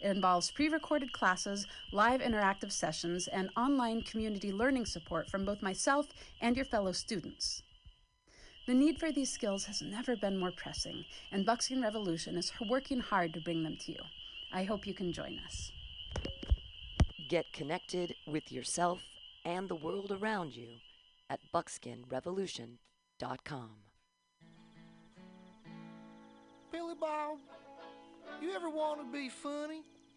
It involves pre recorded classes, live interactive sessions, and online community learning support from both myself and your fellow students. The need for these skills has never been more pressing, and Buckskin Revolution is working hard to bring them to you. I hope you can join us. Get connected with yourself and the world around you at buckskinrevolution.com. Billy Bob, you ever want to be funny?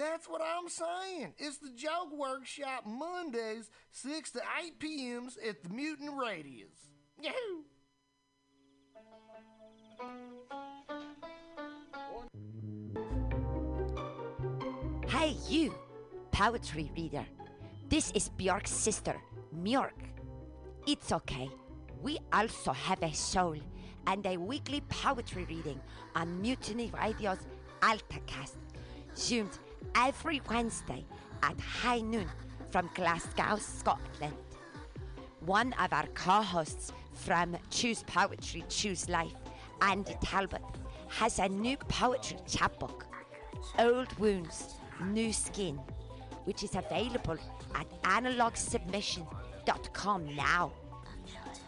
That's what I'm saying. It's the Joke Workshop Mondays, 6 to 8 p.m.s at the Mutant Radius. Yahoo! Hey, you, poetry reader. This is Bjork's sister, Mjork. It's okay. We also have a soul and a weekly poetry reading on Mutiny Radio's AltaCast, zoomed every Wednesday at high noon from Glasgow, Scotland. One of our co hosts from Choose Poetry, Choose Life, Andy Talbot, has a new poetry chapbook, Old Wounds, New Skin, which is available at analogsubmission.com now.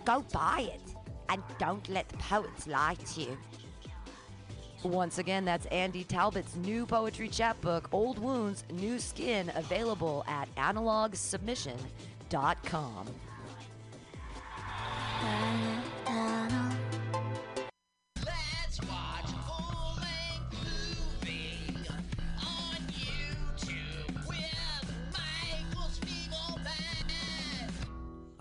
Go buy it and don't let the poets lie to you. Once again, that's Andy Talbot's new poetry chapbook, Old Wounds, New Skin, available at analogsubmission.com.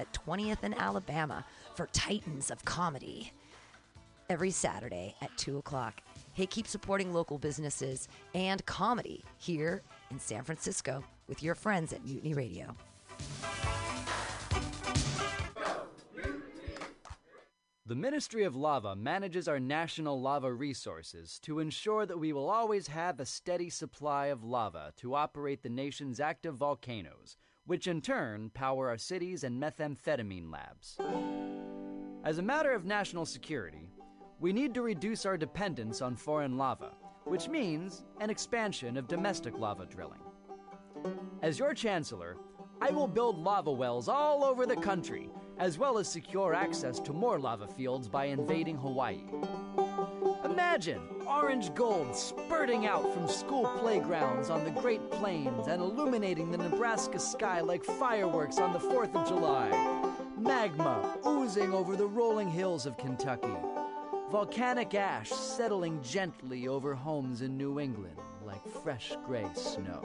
at 20th and Alabama for Titans of Comedy every Saturday at 2 o'clock. Hey, keep supporting local businesses and comedy here in San Francisco with your friends at Mutiny Radio. The Ministry of Lava manages our national lava resources to ensure that we will always have a steady supply of lava to operate the nation's active volcanoes, which in turn power our cities and methamphetamine labs. As a matter of national security, we need to reduce our dependence on foreign lava, which means an expansion of domestic lava drilling. As your chancellor, I will build lava wells all over the country, as well as secure access to more lava fields by invading Hawaii. Imagine orange gold spurting out from school playgrounds on the Great Plains and illuminating the Nebraska sky like fireworks on the 4th of July. Magma oozing over the rolling hills of Kentucky. Volcanic ash settling gently over homes in New England like fresh gray snow.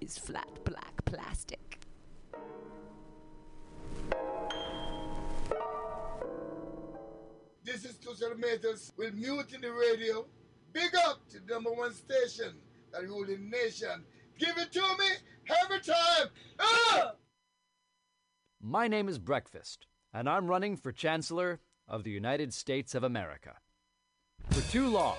is flat black plastic. This is Tushar Matters with Mutiny Radio. Big up to the number one station that rule the nation. Give it to me every time. Ah! My name is Breakfast, and I'm running for Chancellor of the United States of America. For too long,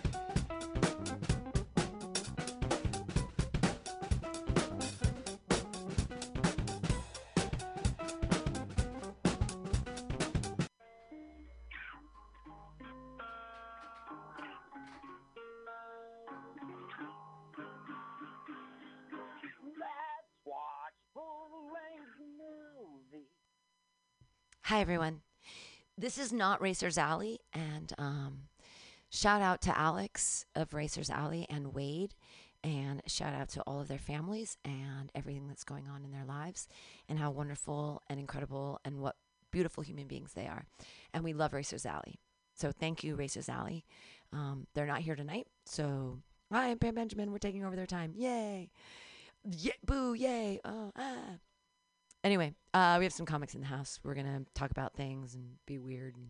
Hi, everyone. This is not Racers Alley, and um, shout out to Alex of Racers Alley and Wade, and shout out to all of their families and everything that's going on in their lives, and how wonderful and incredible and what beautiful human beings they are. And we love Racers Alley. So thank you, Racers Alley. Um, they're not here tonight, so hi, I am Pam Benjamin. We're taking over their time. Yay! Yeah, boo! Yay! Oh, ah. Anyway, uh, we have some comics in the house. We're gonna talk about things and be weird and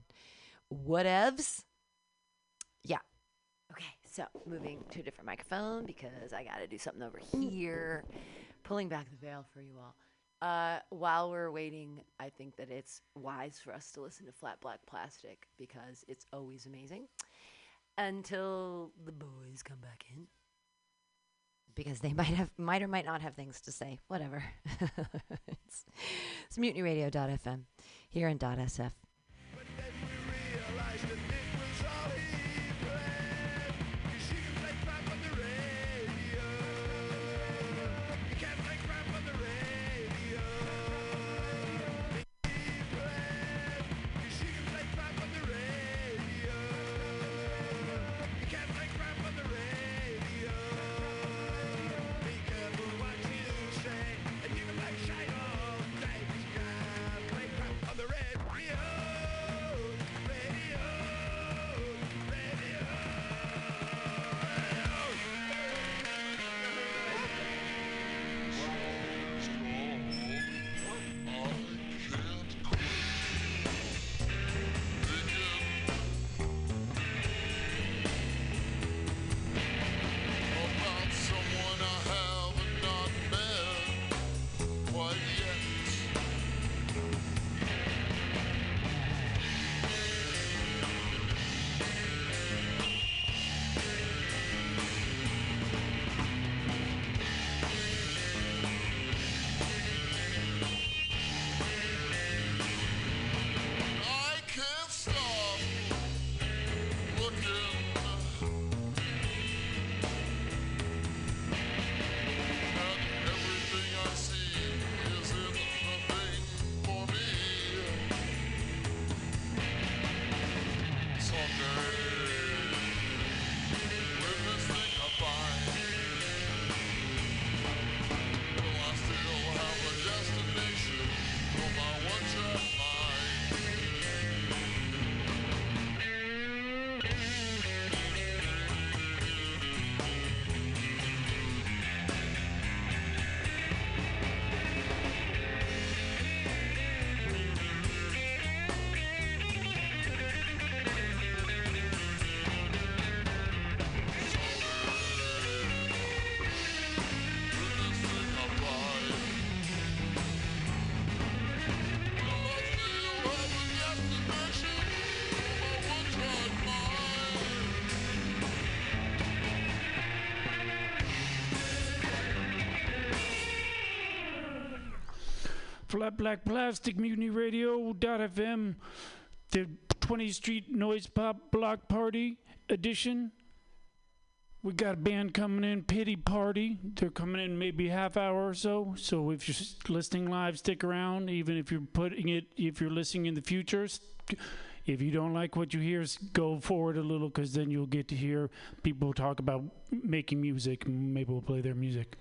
whatevs. Yeah. Okay, so moving to a different microphone because I got to do something over here. Pulling back the veil for you all. Uh, while we're waiting, I think that it's wise for us to listen to Flat Black Plastic because it's always amazing until the boys come back in because they might have might or might not have things to say. Whatever. it's, it's mutinyradio.fm here in .sf. Flat Black Plastic Mutiny Radio FM, the 20th Street Noise Pop Block Party edition. We got a band coming in, Pity Party. They're coming in maybe half hour or so. So if you're listening live, stick around. Even if you're putting it, if you're listening in the future, if you don't like what you hear, go forward a little because then you'll get to hear people talk about making music. Maybe we'll play their music.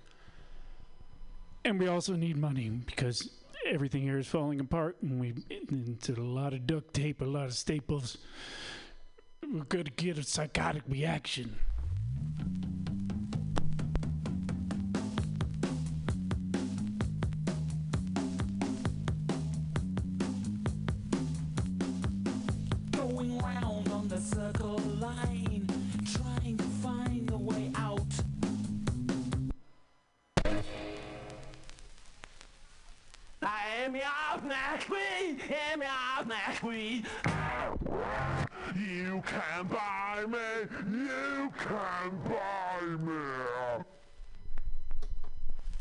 And we also need money because everything here is falling apart, and we into a lot of duct tape, a lot of staples. We're going to get a psychotic reaction. Your McQueen, am your McQueen. You can buy me, you can buy me.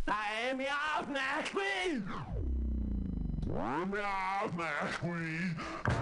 I am your McQueen. I'm your McQueen.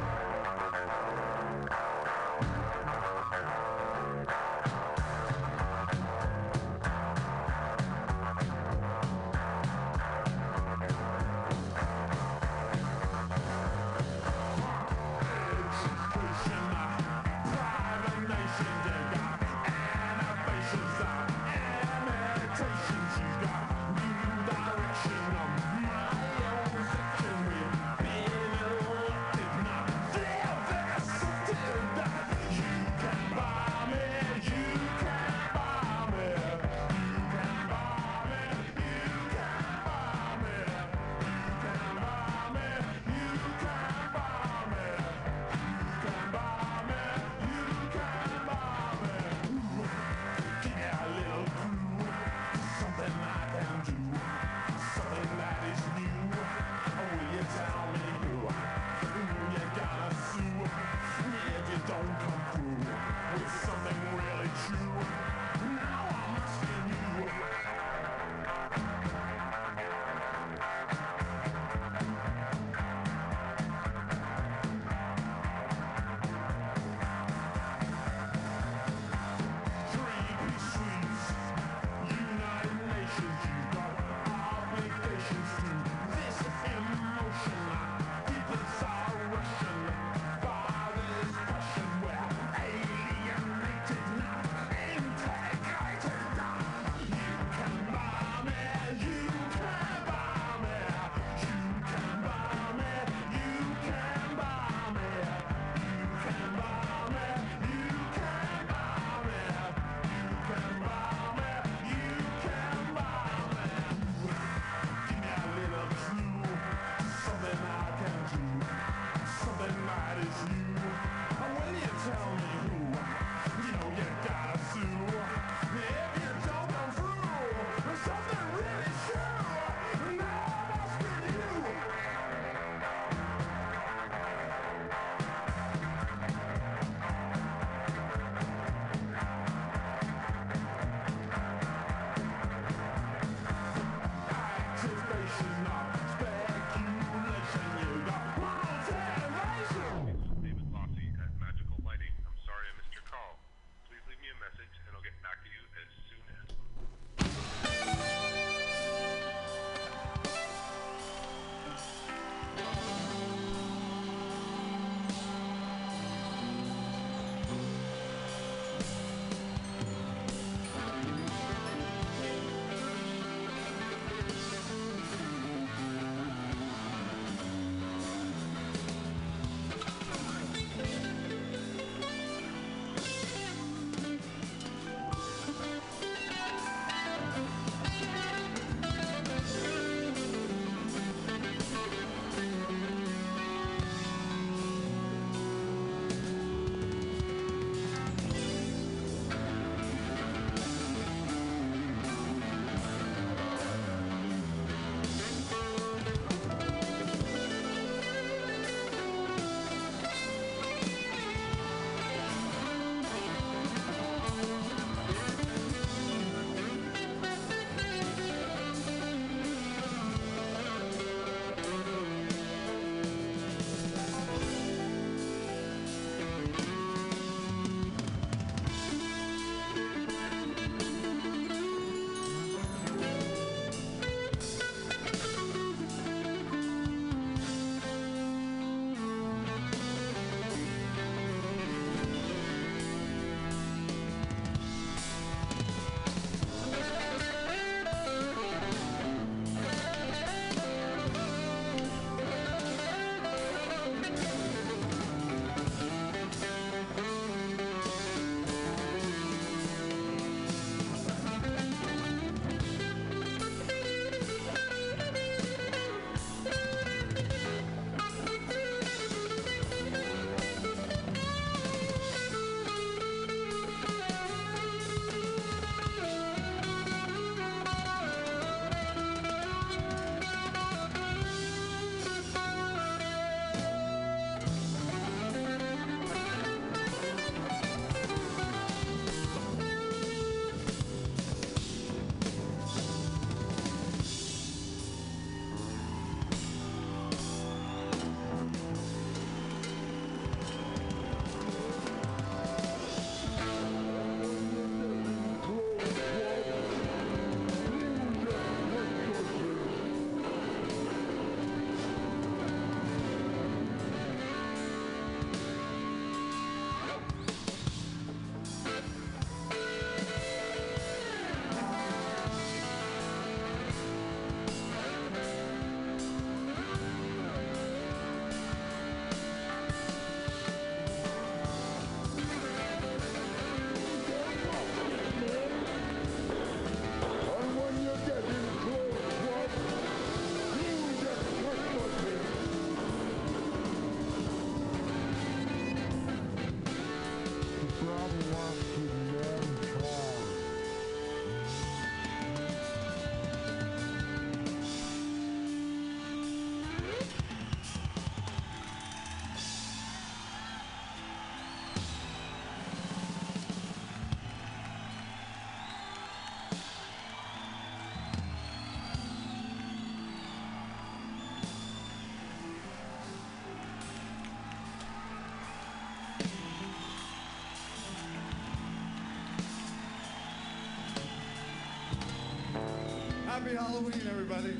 Happy Halloween, everybody.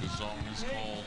The song is called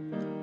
If you're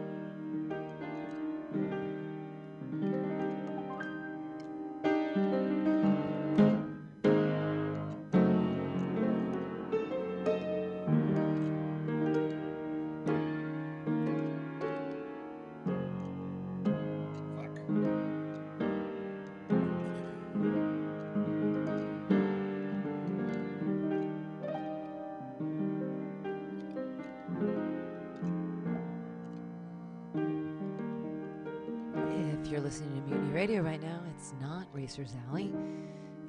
listening to Mutiny Radio right now, it's not Racers Alley.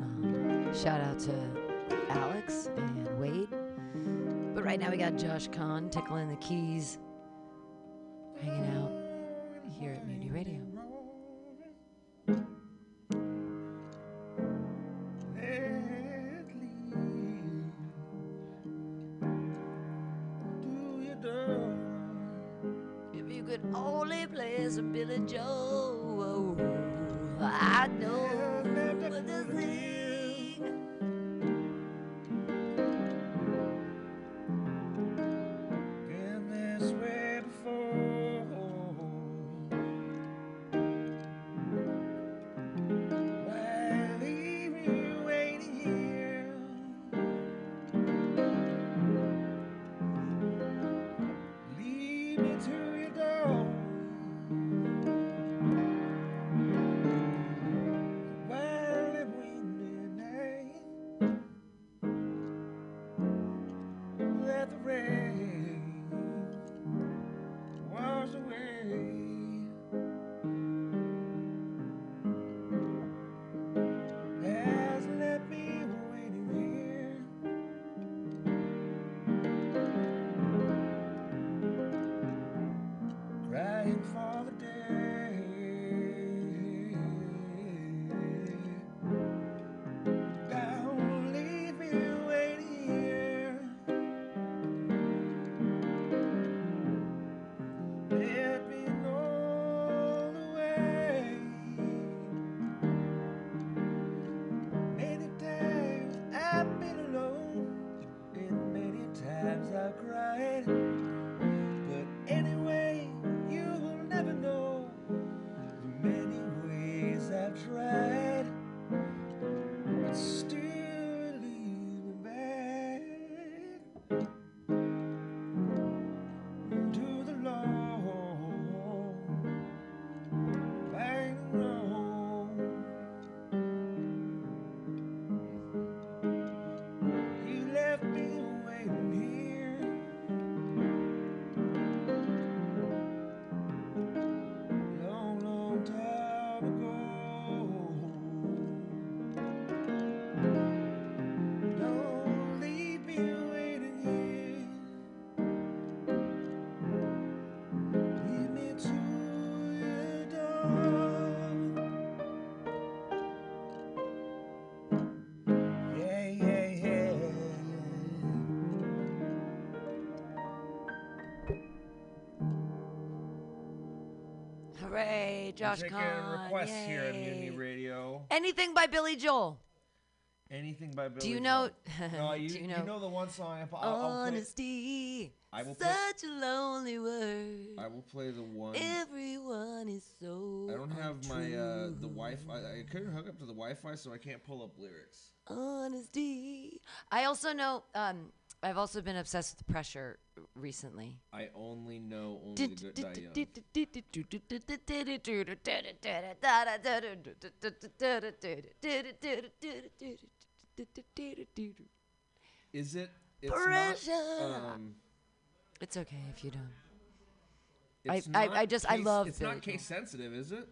Um, shout out to Alex and Wade. But right now we got Josh Kahn tickling the keys, Josh Taking Kahn. requests here at Mutiny yay. Radio. Anything by Billy Joel. Anything by Billy Do you know? Joel. No, you, do you you know? know the one song. I, I'll, I'll Honesty. I will play- Such a lonely word. I will play the one. Everyone is so. I don't have my uh, the. Wi-Fi. I couldn't hook up to the Wi-Fi, so I can't pull up lyrics. Honesty. I also know. Um, I've also been obsessed with pressure recently. I only know only the good. Is it? It's Pressure. Not, um, It's okay if you don't. it's I- I- I just- I case- love It's not case sensitive, is it?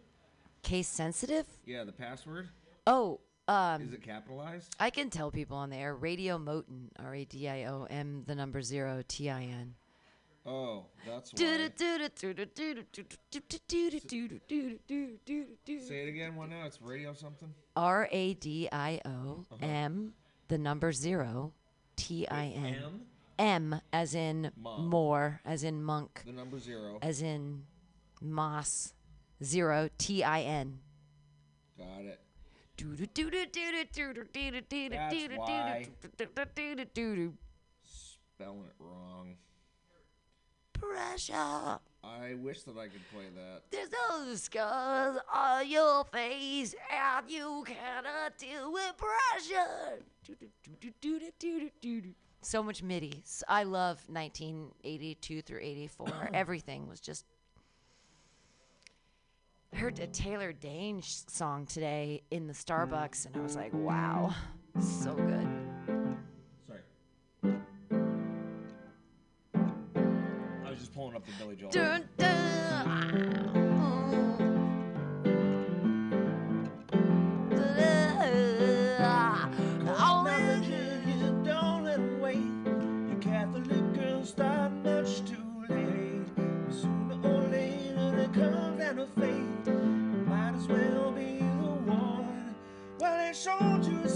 Case sensitive? Yeah, the password. Oh, um, Is it capitalized? I can tell people on the air. Radio Motin, R A D I O M, the number zero, T I N. Oh, that's why. Say it again. One now. It's radio something. R A D I O M, the number zero, T I N. M as in Mom. more, as in monk, The number zero. as in moss, zero, T I N. Got it. Pressure. Spelling it wrong. Pressure. I wish that I could play that. There's those scars on your face, and you cannot deal with pressure. So much MIDI. S- I love 1982 through 84. Everything was just. I heard a Taylor Dayne song today in the Starbucks, and I was like, mm. wow, so good. Sorry. I was just pulling up the Billy Joel. Dun, ah, Now, Virginia, ah, ah. don't let 'em wait. Your Catholic girls start much too late. Sooner or later, they come down to fate. Well be the one. Well, they showed you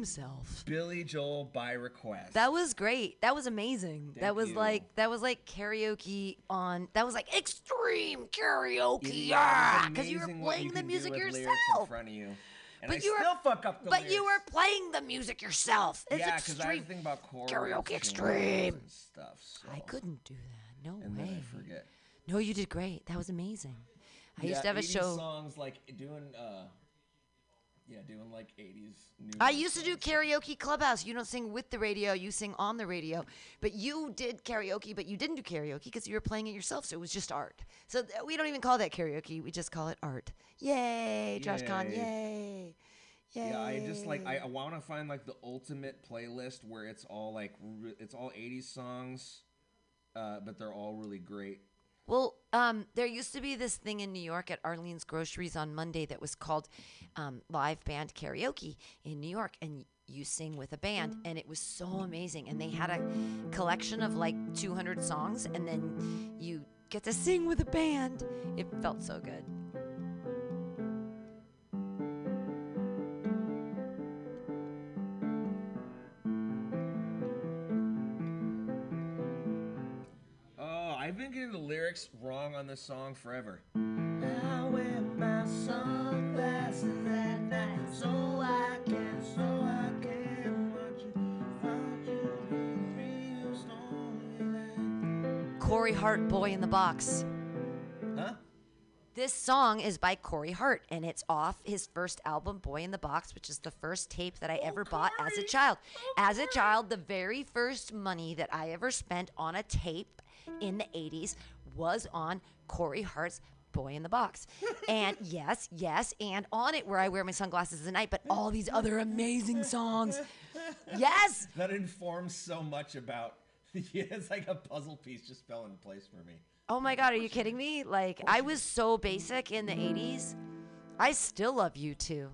himself. Billy Joel by request. That was great. That was amazing. that was you. like that was like karaoke on that was like extreme karaoke. Yeah, because you were playing you the music yourself in front of you. And but I you still were, fuck up the But lyrics. you were playing the music yourself. It's yeah, because I extreme. was thinking about karaoke extreme. stuff. So. I couldn't do that. No and way. forget. No, you did great. That was amazing. I used to have a 80s show. songs like doing, uh, yeah, doing like 80s. New I used to do karaoke clubhouse. You don't sing with the radio, you sing on the radio. But you did karaoke, but you didn't do karaoke because you were playing it yourself. So it was just art. So th- we don't even call that karaoke. We just call it art. Yay, Josh Kahn. Yay. Yay. Yay. Yeah, I just like I, I want to find like the ultimate playlist where it's all like re- it's all 80s songs, uh, but they're all really great. Well, um, there used to be this thing in New York at Arlene's Groceries on Monday that was called um, live band karaoke in New York, and you sing with a band, and it was so amazing. And they had a collection of like 200 songs, and then you get to sing with a band. It felt so good. Lyrics wrong on this song forever. I wear my sunglasses at night so I can, so I can watch you, watch you. Corey Hart, Boy in the Box. Huh? This song is by Corey Hart, and it's off his first album, Boy in the Box, which is the first tape that I oh, ever bought as a child. Oh, as a child, the very first money that I ever spent on a tape in the 80s was on Corey Hart's Boy in the Box. And yes, yes, and on it where I wear my sunglasses at night, but all these other amazing songs. Yes! That informs so much about. Yeah, it's like a puzzle piece just fell in place for me. Oh my God, are you kidding me? Like, I was so basic in the 80s. I still love you too.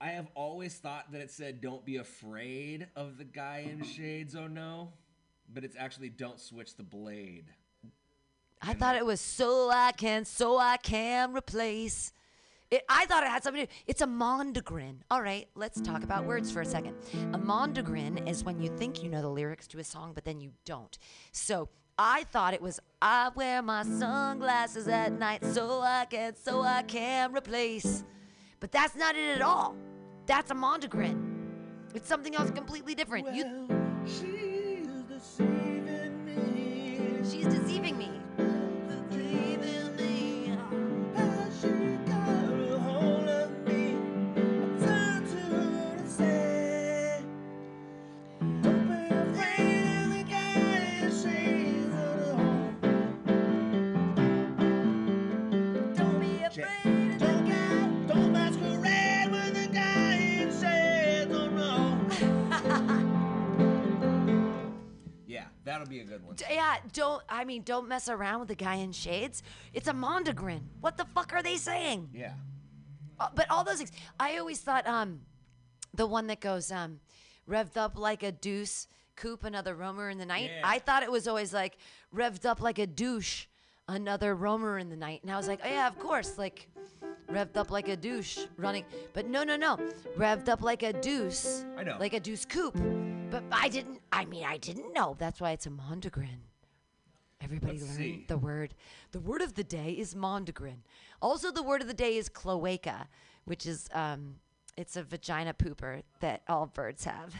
I have always thought that it said "Don't be afraid of the guy in shades." Oh no, but it's actually "Don't switch the blade." I thought it was so I can, so I can replace. It, I thought it had something to do. It's a mondegreen. All right, let's talk about words for a second. A mondegreen is when you think you know the lyrics to a song, but then you don't. So I thought it was I wear my sunglasses at night so I can, so I can replace. But that's not it at all. That's a mondegreen. It's something else completely different. You, She's deceiving me. That'll be a good one. D- Yeah, don't. I mean, don't mess around with the guy in shades. It's a mondegreen. What the fuck are they saying? Yeah. Uh, but all those things. I always thought um, the one that goes um, revved up like a deuce, coupe another roamer in the night. Yeah. I thought it was always like revved up like a douche, another roamer in the night. And I was like, oh yeah, of course, like revved up like a douche running. But no, no, no, revved up like a deuce. I know. Like a deuce coupe. But I didn't. I mean, I didn't know. That's why it's a mondegreen. Everybody Let's learn see. the word. The word of the day is mondegreen. Also, the word of the day is cloaca, which is um, it's a vagina pooper that all birds have.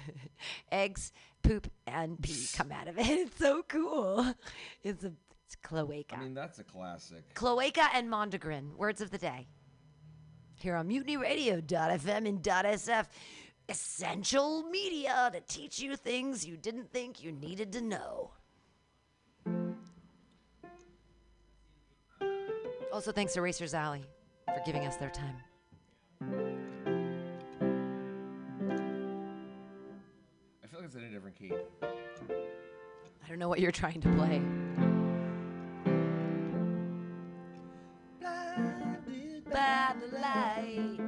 Eggs, poop, and pee come out of it. It's so cool. It's a it's cloaca. I mean, that's a classic. Cloaca and mondegreen, words of the day. Here on mutinyradio.fm and .sf, essential media to teach you things you didn't think you needed to know. Also, thanks to Racers Alley for giving us their time. I feel like it's in a different key. I don't know what you're trying to play. By the light,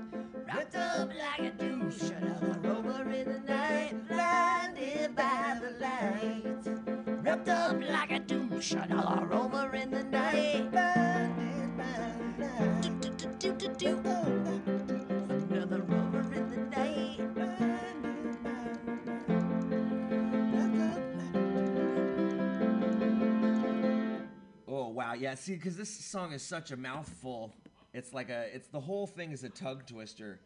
Wrapped up like a douche, another rover in the night. Another rover in the. Oh wow, yeah. See, because this song is such a mouthful. It's like a. It's the whole thing is a tug twister.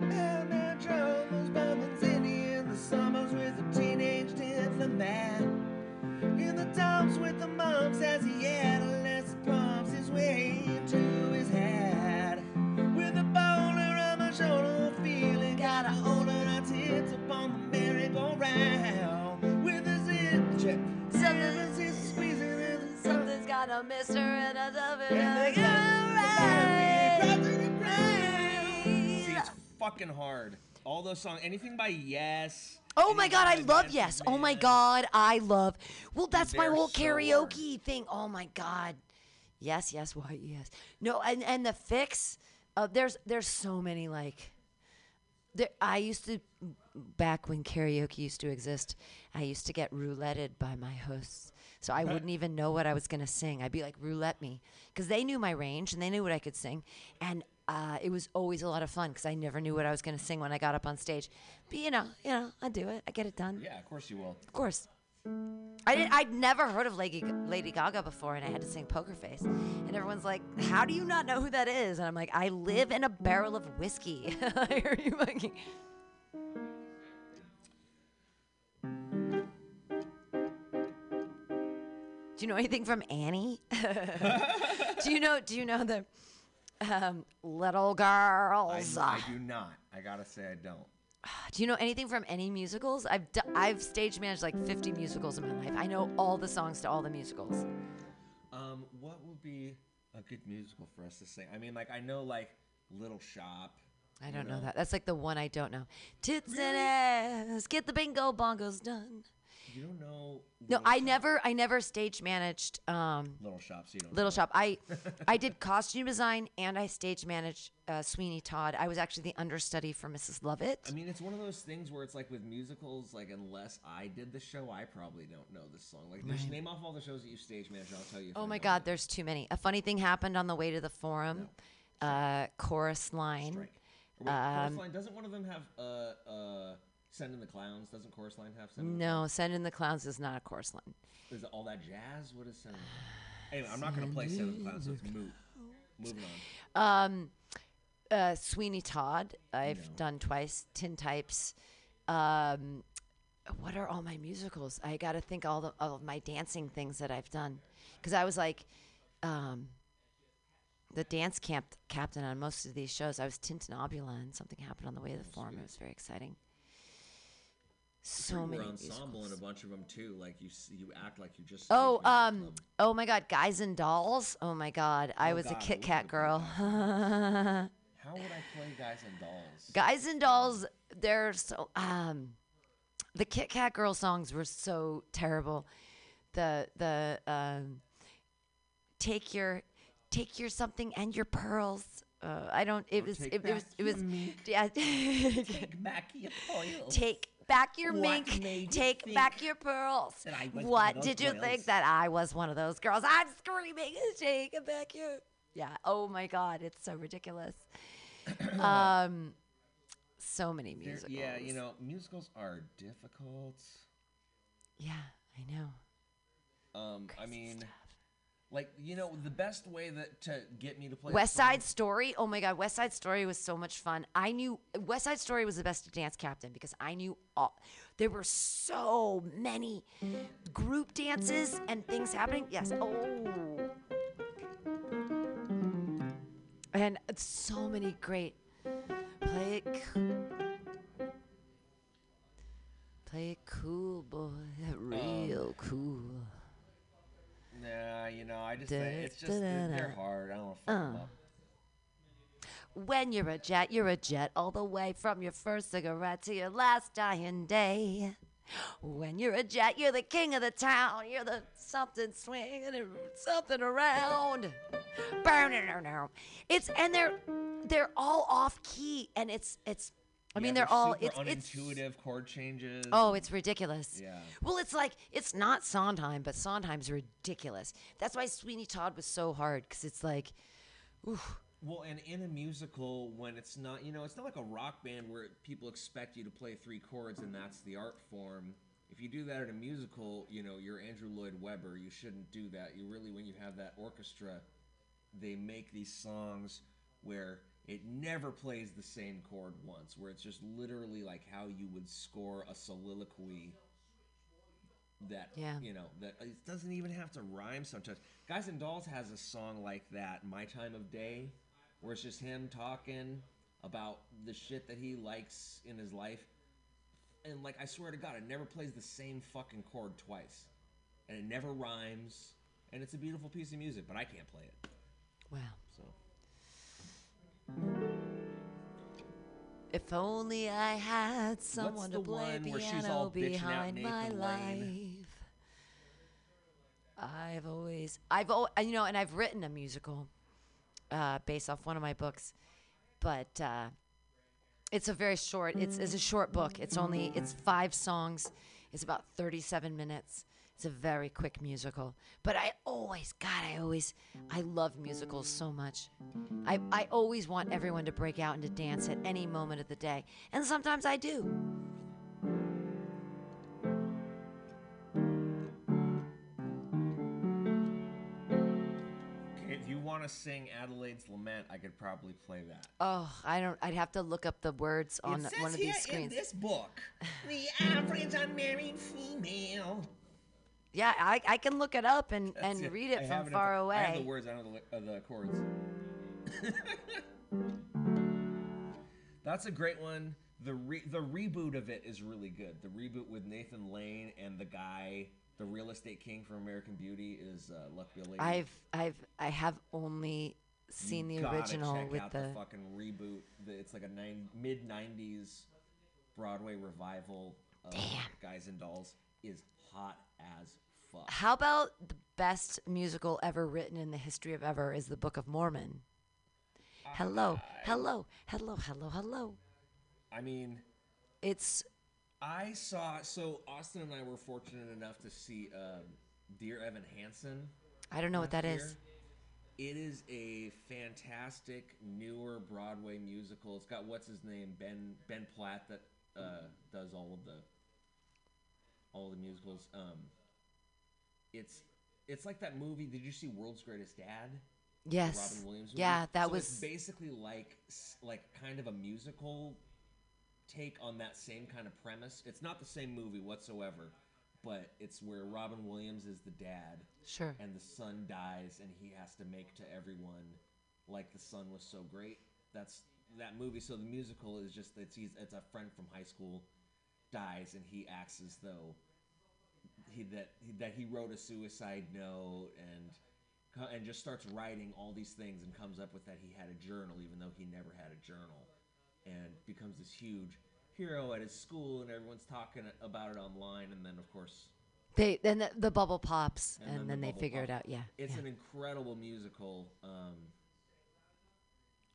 Mountain troubles, bumping city in the summers with a teenage. In the dumps with the mumps as he adolescent pumps his way into his hat. With a boulder on my shoulder, feeling gotta hold on our tits upon the merry-go-round. With a zip check, Something's is squeezing in the Something's got a mister and a dove And they See, it's fucking hard. All those songs, anything by Yes. Oh my god, I love Yes. Oh my god, I love. Well, that's my They're whole so karaoke thing. Oh my god. Yes, yes, why yes. No, and and the fix. Uh, there's there's so many like. There, I used to back when karaoke used to exist. I used to get rouletted by my hosts, so I wouldn't even know what I was gonna sing. I'd be like, "Roulette me," because they knew my range and they knew what I could sing, and uh, it was always a lot of fun because I never knew what I was gonna sing when I got up on stage. But you know, you know, I do it. I get it done. Yeah, of course you will. Of course. I did, I'd never heard of Lady, Lady Gaga before, and I had to sing Poker Face. And everyone's like, "How do you not know who that is?" And I'm like, "I live in a barrel of whiskey." Are you fucking? Do you know anything from Annie? do you know? Do you know the um, little I, girls? I do not. I gotta say I don't. Do you know anything from any musicals? I've d- I've stage managed like 50 musicals in my life. I know all the songs to all the musicals. Um, what would be a good musical for us to sing? I mean, like I know like Little Shop. I don't know that. That's like the one I don't know. Tits and ass, get the bingo bongos done. You don't know No, I never, I never stage managed um, Little Shop, so you don't. Little know. Shop. I, I did costume design and I stage managed uh, Sweeney Todd. I was actually the understudy for Mrs. Lovett. I mean, it's one of those things where it's like with musicals, like unless I did the show, I probably don't know this song. Like, Right. name off all the shows that you stage managed, I'll tell you. Oh my God, there's too many. A funny thing happened on the way to the forum. Uh, chorus line. Wait, Chorus Um, Line, doesn't one of them have uh uh Send in the Clowns? Doesn't Chorus Line have Send in no, Send in the Clowns is not a chorus line. Is it all that jazz? What is Send in the Anyway, I'm not gonna play Send in the Clowns, so it's moot. Moving on. Um, uh, Sweeney Todd, I've done twice. Tin Types. Um, what are all my musicals? I got to think all the all of my dancing things that I've done, because I was like, um, the dance camp captain on most of these shows. I was Tintinabula, and something happened on the way to the forum. It was very exciting. So You many ensemble musicals. in a bunch of them too. Like you, you act like you just. Oh, um, oh my God, Guys and Dolls. Oh my God, I Oh was a God, I Kit Kat girl. How would I play Guys and Dolls? Guys and Dolls, they're so um the Kit Kat girl songs were so terrible. The the um take your take your something and your pearls. Uh, I don't. It Or was. It, it was. It was. Yeah. Take back your pearls. Take back your What mink. made you Take back your pearls. that I was one of What did you girls? think that I was one of those girls? I'm screaming. Take back your. Yeah. Oh my God. It's so ridiculous. um, so many musicals. Yeah, you know, musicals are difficult. Yeah, I know. Um, I mean, like you know, the best way that to get me to play West Side Story. Oh my God, West Side Story was so much fun. I knew West Side Story was the best dance captain because I knew all. There were so many group dances and things happening. Yes. Oh. And so many great. Play it. Play it cool, boy. Real um, cool. Nah, you know, I just think it's just they're, hard. I don't want to fuck 'em Uh. up. When you're a jet, you're a jet all the way from your first cigarette to your last dying day. When you're a jet, you're the king of the town. You're the something swinging and something around. It's and they're they're all off key and it's it's I Yeah, mean they're, all super it's it's unintuitive chord changes. Oh, it's ridiculous. Yeah. Well, it's like it's not Sondheim, but Sondheim's ridiculous. That's why Sweeney Todd was so hard because it's like, oof. Well, and in a musical, when it's not, you know, it's not like a rock band where people expect you to play three chords and that's the art form. If you do that in a musical, you know, you're Andrew Lloyd Webber. You shouldn't do that. You really, when you have that orchestra, they make these songs where it never plays the same chord once, where it's just literally like how you would score a soliloquy that Yeah. you know that uh, it doesn't even have to rhyme sometimes guys and dolls has a song like that my time of day where it's just him talking about the shit that he likes in his life. And like i swear to god it never plays the same fucking chord twice. And it never rhymes. And it's a beautiful piece of music but i can't play it. Wow. If only I had someone to play one where she's all piano behind my Nathan life. Lane? I've always, I've, al- you know, and I've written a musical uh, based off one of my books, but uh, it's a very short. It's, it's a short book. It's only it's five songs. It's about thirty-seven minutes. It's a very quick musical. But I always, God, I always, I love musicals so much. I, I always want everyone to break out into dance at any moment of the day. And sometimes I do. If you want to sing Adelaide's Lament, I could probably play that. Oh, I don't. I'd have to look up the words on one of these screens. in this book, the average unmarried female yeah, I, I can look it up and, That's and read it I from have far away. I have the words. I know the, uh, the chords. That's a great one. The re- the reboot of it is really good. The reboot with Nathan Lane and the guy, the real estate king from American Beauty, is uh, Luck Lady. I've I've I have only seen You the original check with out the. fucking reboot. It's like a nine, mid '90s Broadway revival of Guys and Dolls. Is hot as fuck. How about the best musical ever written in the history of ever is the Book of Mormon? Hello, hello, hello, hello, hello. I mean, It's I saw. So Austin and I were fortunate enough to see um, Dear Evan Hansen. I don't know what that year. is. It is a fantastic newer Broadway musical. It's got what's his name Ben Ben Platt that uh, does all of the all the musicals. Um, it's it's like that movie. Did you see World's Greatest Dad? Yes. Robin Williams. movie? Yeah, that So it's was- basically like like kind of a musical take on that same kind of premise. It's not the same movie whatsoever, but it's where Robin Williams is the dad. Sure. And the son dies, and he has to make to everyone like the son was so great. That's that movie. So the musical is just it's he's, it's a friend from high school dies, and he acts as though he that he, that he wrote a suicide note and and just starts writing all these things and comes up with that he had a journal even though he never had a journal and becomes this huge hero at his school and everyone's talking about it online and then of course they then the, the bubble pops and, the then they bubble figure it out. Yeah. it's yeah. an incredible musical um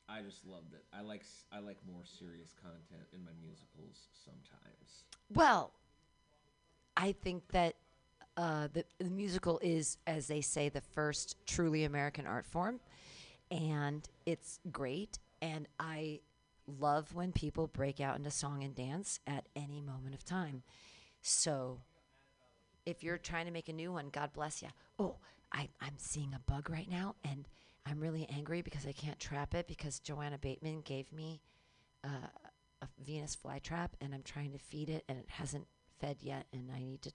I just loved it. I like I like more serious content in my musicals sometimes. Well, I think that uh, the, the musical is, as they say, the first truly American art form, and it's great. And I love when people break out into song and dance at any moment of time. So, if you're trying to make a new one, God bless you. Oh, I, I'm seeing a bug right now, and I'm really angry because I can't trap it because Joanna Bateman gave me uh, a Venus flytrap, and I'm trying to feed it, and it hasn't fed yet, and I need to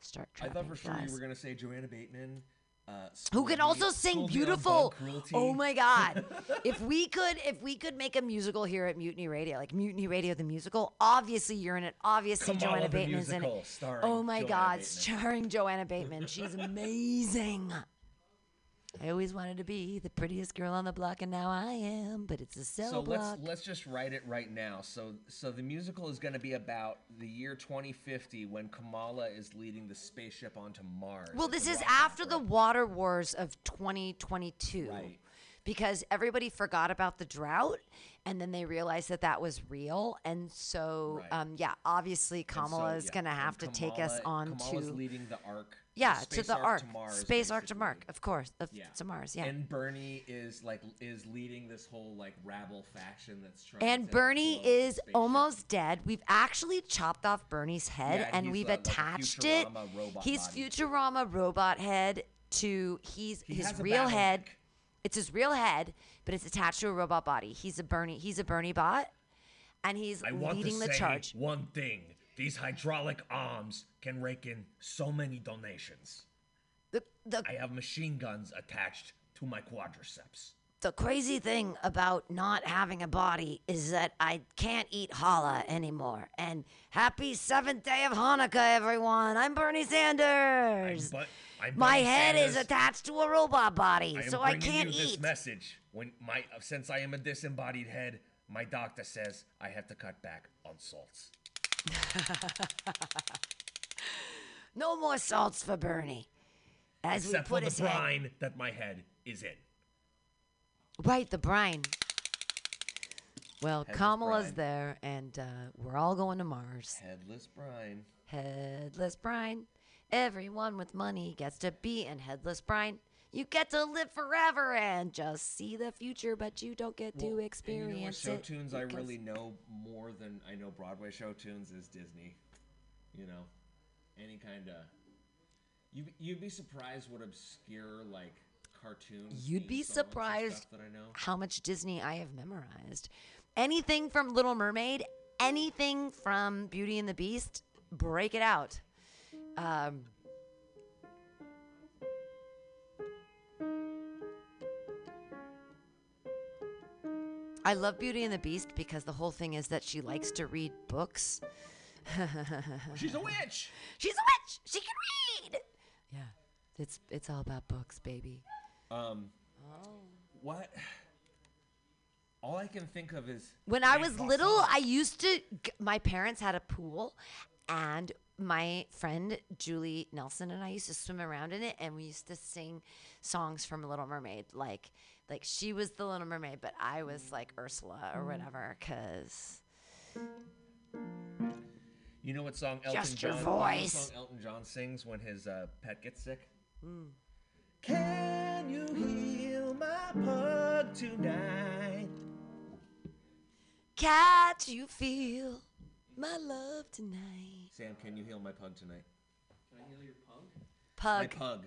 start I thought for sure you were gonna say Joanna Bateman. Uh, Who can also sing schooled me on beautiful? Oh my God! if we could, if we could make a musical here at Mutiny Radio, like Mutiny Radio the musical, obviously you're in it. Obviously Kamala Joanna Bateman's in it. Oh my Joanna God! Bateman. Starring Joanna Bateman. She's amazing. I always wanted to be the prettiest girl on the block, and now I am. But it's a cell so block. let's let's just write it right now. So so the musical is going to be about the year 2050 when Kamala is leading the spaceship onto Mars. Well, this is after the water wars of 2022. Right. Because everybody forgot about the drought and then they realized that that was real. And so, Right. um, yeah, obviously And so, Kamala is yeah, going to and have to take us on Kamala's to. leading the arc. Yeah, to the arc. to Mars, Space arc to Mark, of course. Of, Yeah. To Mars, yeah. And Bernie is like is leading this whole like rabble faction that's trying. And to Bernie blow up the is almost dead. We've actually chopped off Bernie's head Yeah, and we've a- like attached it. Robot He's. Futurama robot head to he's He his real head. neck. It's his real head, but it's attached to a robot body. He's a Bernie. He's a Bernie bot, and he's I want leading to the say charge. one thing: these hydraulic arms can rake in so many donations. The, the, I have machine guns attached to my quadriceps. The crazy thing about not having a body is that I can't eat challah anymore. And happy seventh day of Hanukkah, everyone! I'm Bernie Sanders. But I'm My Bernie head is attached to a robot body, I so I can't you this eat. message. When my since I am a disembodied head, my doctor says I have to cut back on salts. no more salts for Bernie. As Except we put for his the head. brine that my head is in. Right, the brine. Well, Headless Kamala's brine. there, and uh, we're all going to Mars. Headless Brine. Headless brine. Everyone with money gets to be in headless brine. You get to live forever and just see the future, but you don't get Well, to experience you know show it. tunes I really know more than I know Broadway show tunes is Disney. You know, any kind of. You you'd be surprised what obscure like cartoons. You'd be theme songs and surprised that I know. how much Disney I have memorized. Anything from Little Mermaid, anything from Beauty and the Beast, break it out. Um, I love Beauty and the Beast because the whole thing is that she likes to read books. She's a witch. She's a witch. She can read. Yeah, it's it's all about books, baby. Um, Oh. what? All I can think of is When I was Boss little, I used to. g- My parents had a pool, and my friend Julie Nelson and I used to swim around in it, and we used to sing songs from Little Mermaid. Like, like she was the Little Mermaid, but I was mm. like Ursula or mm. whatever. Cause You know what song Elton Just your John? you know what voice. song Elton John sings when his uh, pet gets sick. Mm. Can you heal my pug tonight? Cat, you feel my love tonight. Sam, can you heal my pug tonight? Can I heal your pug? Pug. My pug.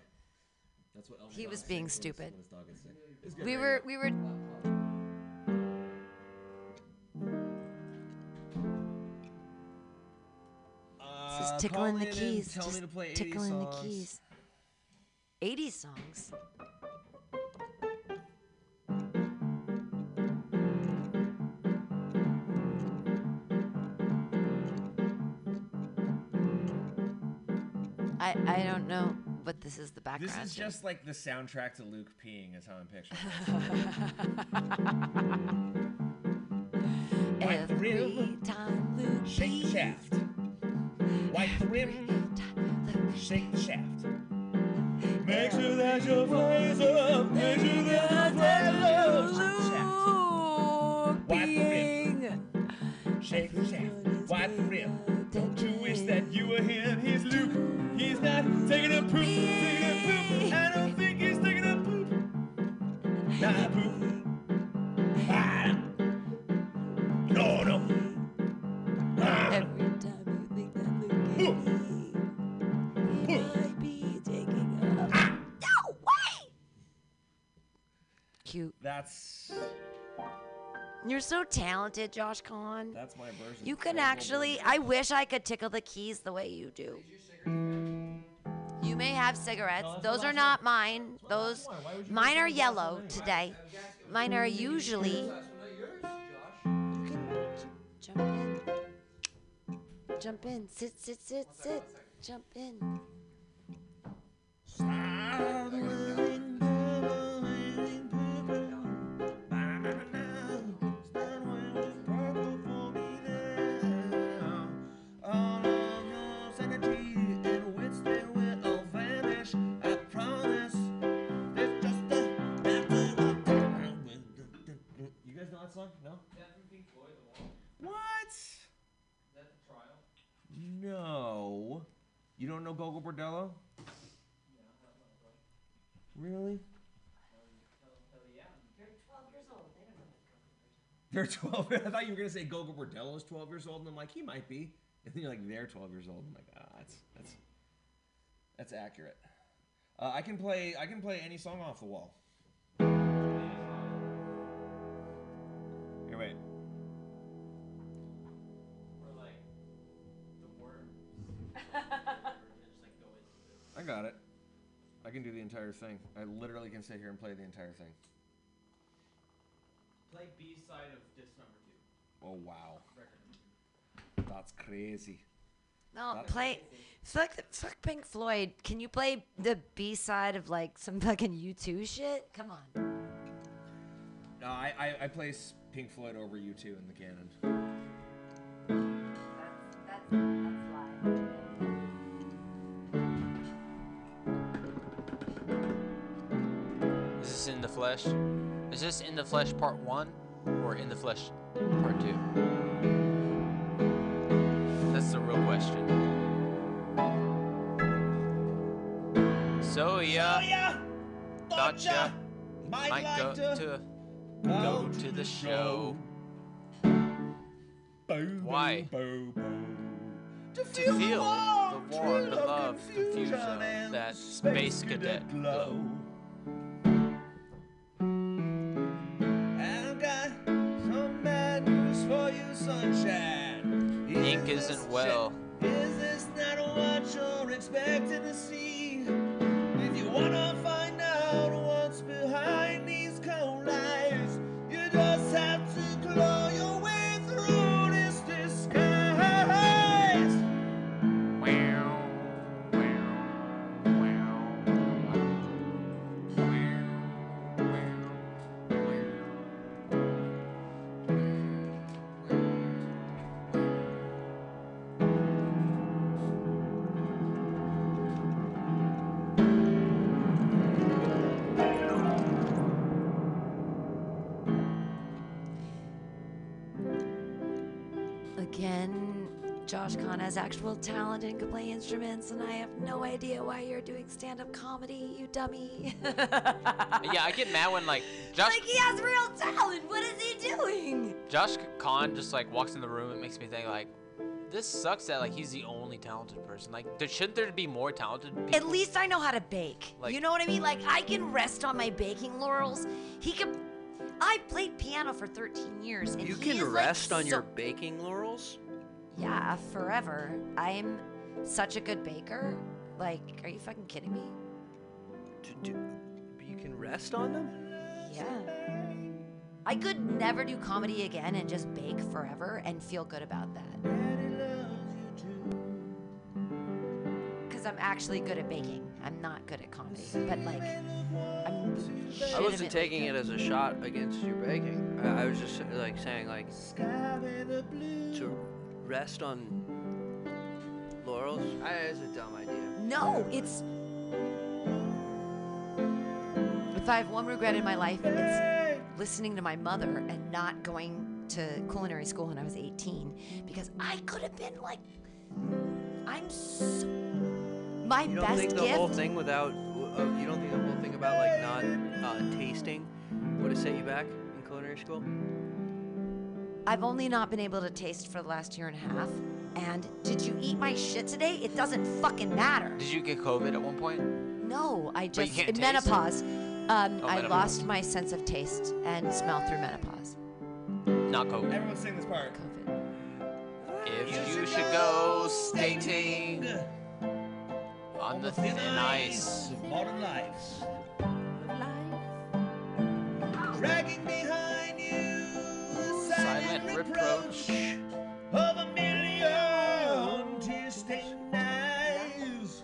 That's what Elton He was being sings stupid. his dog gets sick. We were we were. This is Uh, tickling the keys. Tell just me to play 80 tickling the keys. 80 songs. I I don't know, but this is the background. This is just like the soundtrack to Luke peeing, is how I'm picturing it. Every time Luke Shake the shaft. Wipe the rim. Shake shaft. Make sure that your flames up. Make sure that taking a poop. Taking a poop. I don't think he's taking a poop. Not a poop. Ah. No, no. Ah. Every time you think that Luke is he might be taking a. No way! Cute. That's You're so talented, Josh Kahn. that's my version. You can actually. I wish I could tickle the keys the way you do. You may have cigarettes. Those are not mine. Those mine are yellow today. Mine are usually. You can j- jump in. Jump in. Sit, sit, sit, sit. Jump in. You guys know that song? No. What? No. You don't know Gogol Bordello? Really? They're 12. I thought you were gonna say Gogol Bordello is 12 years old, and I'm like, he might be. And then you're like, they're 12 years old. I'm like, ah, that's that's that's accurate. Uh, I can play I can play any song off the wall. Here, wait. I got it. I can do the entire thing. I literally can sit here and play the entire thing. Play B side of disc number two. Oh wow. That's crazy. No, That- play. Fuck, fuck Pink Floyd. Can you play the B side of like some fucking U2 shit? Come on. No, I, I, I place Pink Floyd over U2 in the canon. Is this in the flesh? Is this in the flesh part one or in the flesh part two? That's the real question. So yeah, thought ya might go to go to the show. Why? To feel, to feel the warmth, the love, confusion, that space cadet glow. Pink isn't well. Is this not what you're expecting to see? If you wanna Josh Kahn has actual talent and can play instruments, and I have no idea why you're doing stand-up comedy, you dummy. yeah, I get mad when like Josh like he has real talent. What is he doing? Josh Khan just like walks in the room. It makes me think like, this sucks that like he's the only talented person. Like, there, shouldn't there be more talented people? At least I know how to bake. Like- you know what I mean? Like I can rest on my baking laurels. He can. I played piano for 13 years. And You can is, like, rest on so- your baking laurels? Yeah, forever. I'm such a good baker. Like, are you fucking kidding me? You can rest on them? Yeah. I could never do comedy again and just bake forever and feel good about that. Because I'm actually good at baking. I'm not good at comedy. But, like, I'm. I wasn't taking good. it as a shot against your baking. I, I was just like saying like to rest on laurels. I, it's a dumb idea. No, it's. If I have one regret in my life, it's listening to my mother and not going to culinary school when I was 18 because I could have been like. I'm so. My You don't best think the gift. whole thing without uh, you don't think the whole thing about like not uh, tasting would have set you back in culinary school? I've only not been able to taste for the last year and a half. And did you eat my shit today? It doesn't fucking matter. Did you get COVID at one point? No, I But you just can't taste? menopause. Um, Oh, I menopause. lost my sense of taste and smell through menopause. Not COVID. Everyone sing this part. COVID. If you should go skating on the thin ice. of modern life. Dragging behind you the silent reproach of a million tear-stained eyes.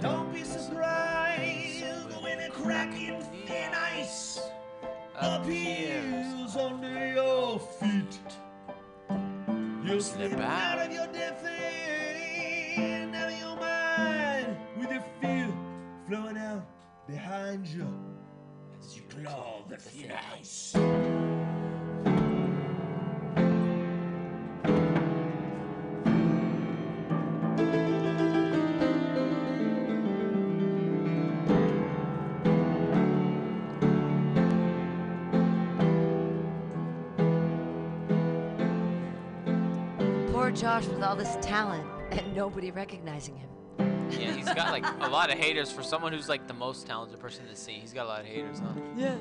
Don't be surprised when a crack in thin ice appears under your feet. You'll slip out of your and out of your mind with your fear flowing out behind you as you claw the thin ice. Josh with all this talent and nobody recognizing him. Yeah, he's got like a lot of haters for someone who's like the most talented person in the scene. He's got a lot of haters, huh? Yeah.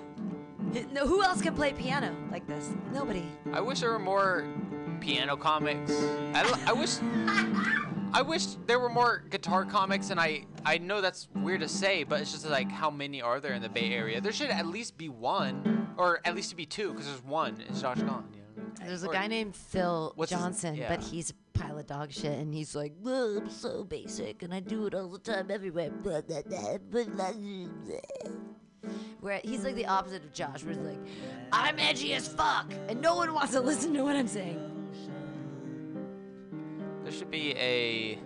No, who else can play piano like this? Nobody. I wish there were more piano comics. I wish I wish there were more guitar comics and I I know that's weird to say, but it's just like how many are there in the Bay Area? There should at least be one or at least be two because there's one. It's Josh Gone. You know? There's a Or- guy named Phil What's his- Johnson, yeah. but he's a pile of dog shit, and he's like, "Ugh, I'm so basic, and I do it all the time everywhere. Blah, blah, blah, blah, blah, blah." Where he's like the opposite of Josh, where he's like, I'm edgy as fuck, and no one wants to listen to what I'm saying. There should be a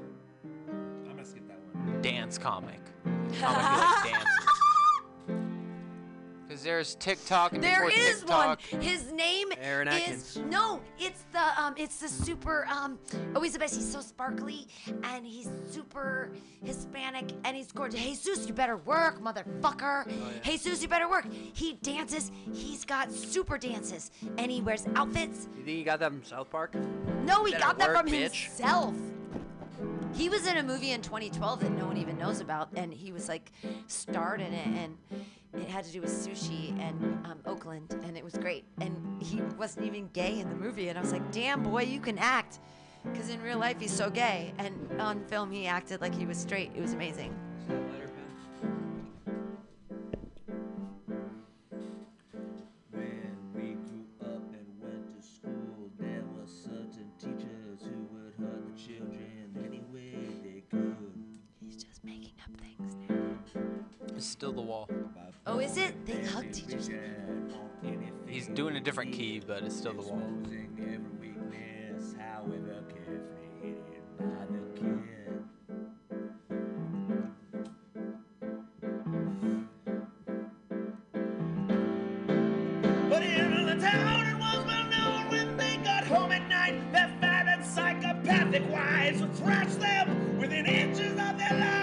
I'm gonna skip that one. dance comic. Comic that dances. Because there's TikTok and there is TikTok, one. His name Aaron is Atkins. no. It's the um. It's the super um. Oh, he's the best. He's so sparkly and he's super Hispanic and he's gorgeous. Jesus, you better work, motherfucker. Hey Jesus, you better work. He dances. He's got super dances and he wears outfits. You think you got that from South Park? No, he Better got that work, from bitch. himself. He was in a movie in 2012 that no one even knows about, and he was like starred in it, and it had to do with sushi and um, Oakland, and it was great. And he wasn't even gay in the movie, and I was like, damn boy, you can act, because in real life he's so gay, and on film he acted like he was straight. It was amazing. is still the wall. Oh, is it? They hug teachers. He's doing a different key, but it's still the wall. psychopathic wives would thrash them within inches of their lives.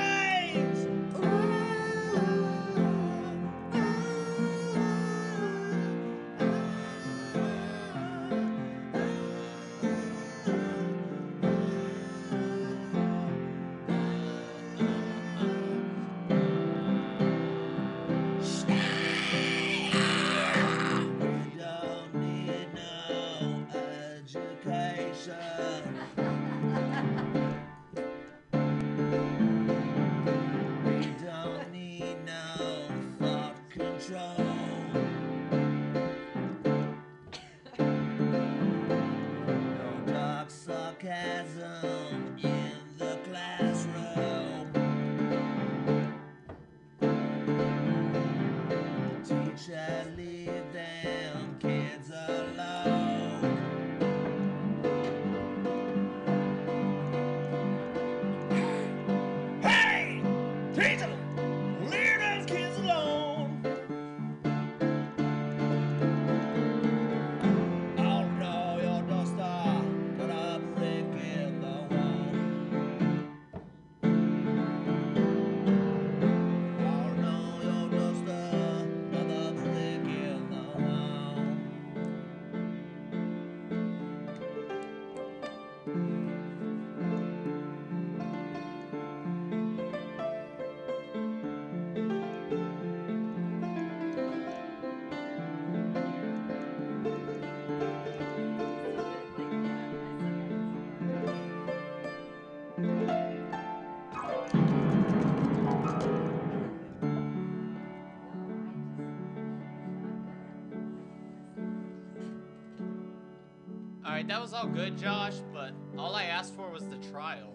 that was all good, Josh, but all I asked for was the trial.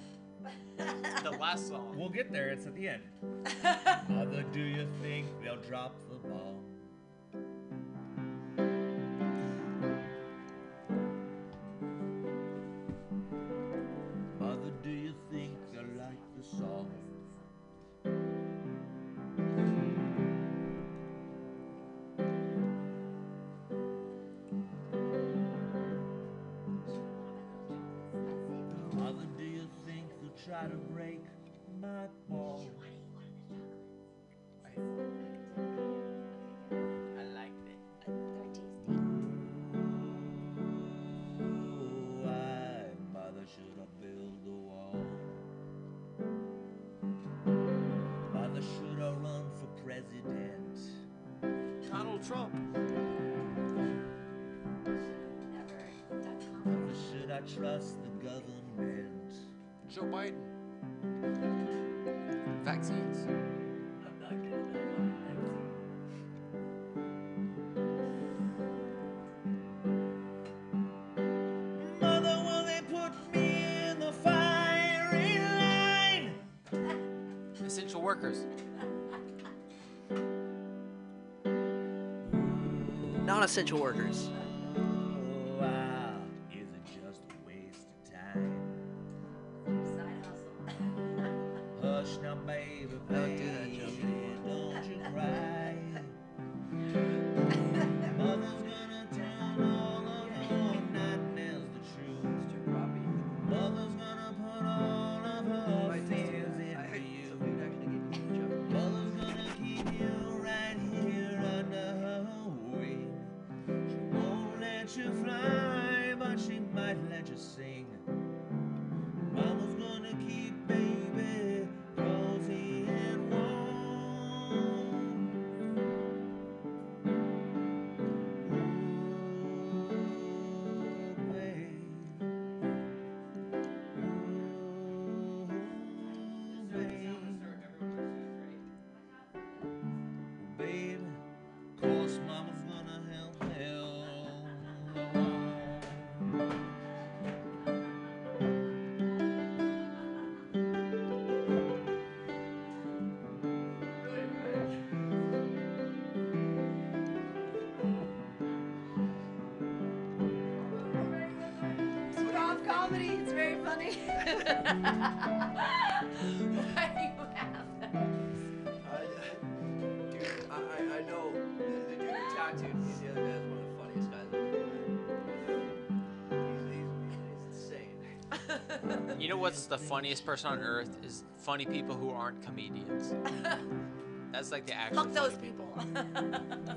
the last song. We'll get there. It's at the end. Mother, do you think they'll drop the ball? essential workers. Funny? Why do you have uh, Dude, I, I, I know the, the dude who tattooed me the other day is one of the funniest guys I've ever met. He's, he's, he's insane. You know what's the funniest person on earth is funny people who aren't comedians. That's like the actual. Fuck those funny people.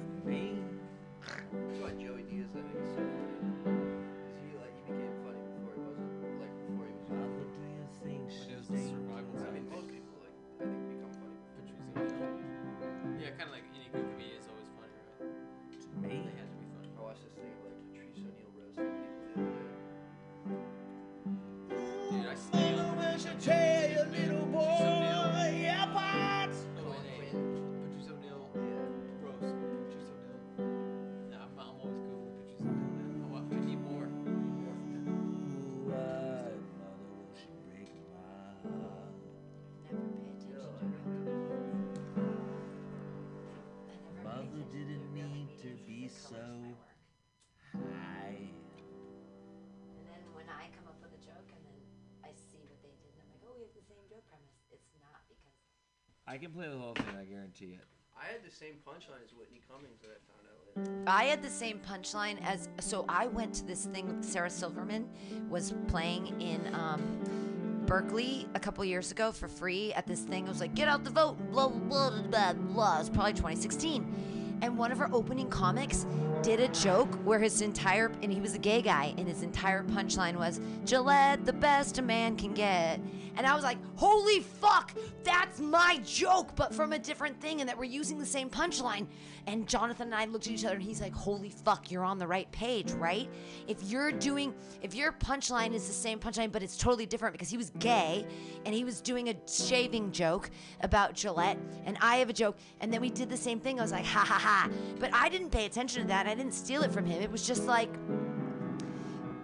I can play the whole thing. I guarantee it. I had the same punchline as Whitney Cummings that I found out later. I had the same punchline as so I went to this thing with Sarah Silverman was playing in um, Berkeley a couple years ago for free at this thing. It was like get out the vote, blah blah blah blah blah. It was probably 2016, and one of our opening comics did a joke where his entire and he was a gay guy and his entire punchline was Gillette the best a man can get, and I was like, holy fuck, that's my joke, but from a different thing, and that we're using the same punchline. And Jonathan and I looked at each other and he's like, holy fuck, you're on the right page, right? If you're doing, if your punchline is the same punchline, but it's totally different because he was gay and he was doing a shaving joke about Gillette, and I have a joke, and then we did the same thing. I was like, ha ha ha. But I didn't pay attention to that. I didn't steal it from him. It was just like,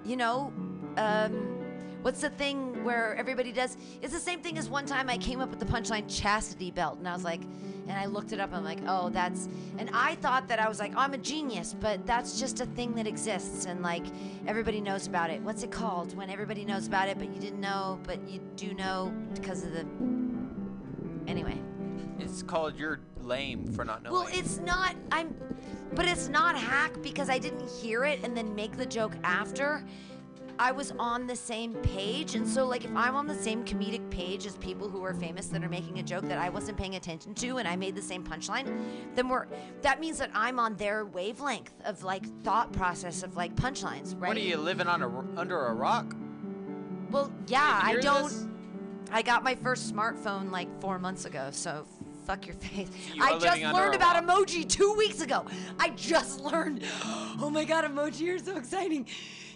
you know, um, what's the thing where everybody does? It's the same thing as one time I came up with the punchline chastity belt, and I was like, and I looked it up, and I'm like, oh, that's, and I thought that I was like, oh, I'm a genius, but that's just a thing that exists, and like everybody knows about it. What's it called? When everybody knows about it, but you didn't know, but you do know because of the. Anyway. It's called you're lame for not knowing. Well, it's not. I'm, but it's not hack because I didn't hear it and then make the joke after. I was on the same page, and so like if I'm on the same comedic page as people who are famous that are making a joke that I wasn't paying attention to, and I made the same punchline, then we're that means that I'm on their wavelength of like thought process of like punchlines, right? What are you living on a under a rock? Well, yeah, I don't. this? I got my first smartphone like four months ago, so fuck your face. You I just learned about emoji two weeks ago. I just learned. Oh my god, emoji are so exciting.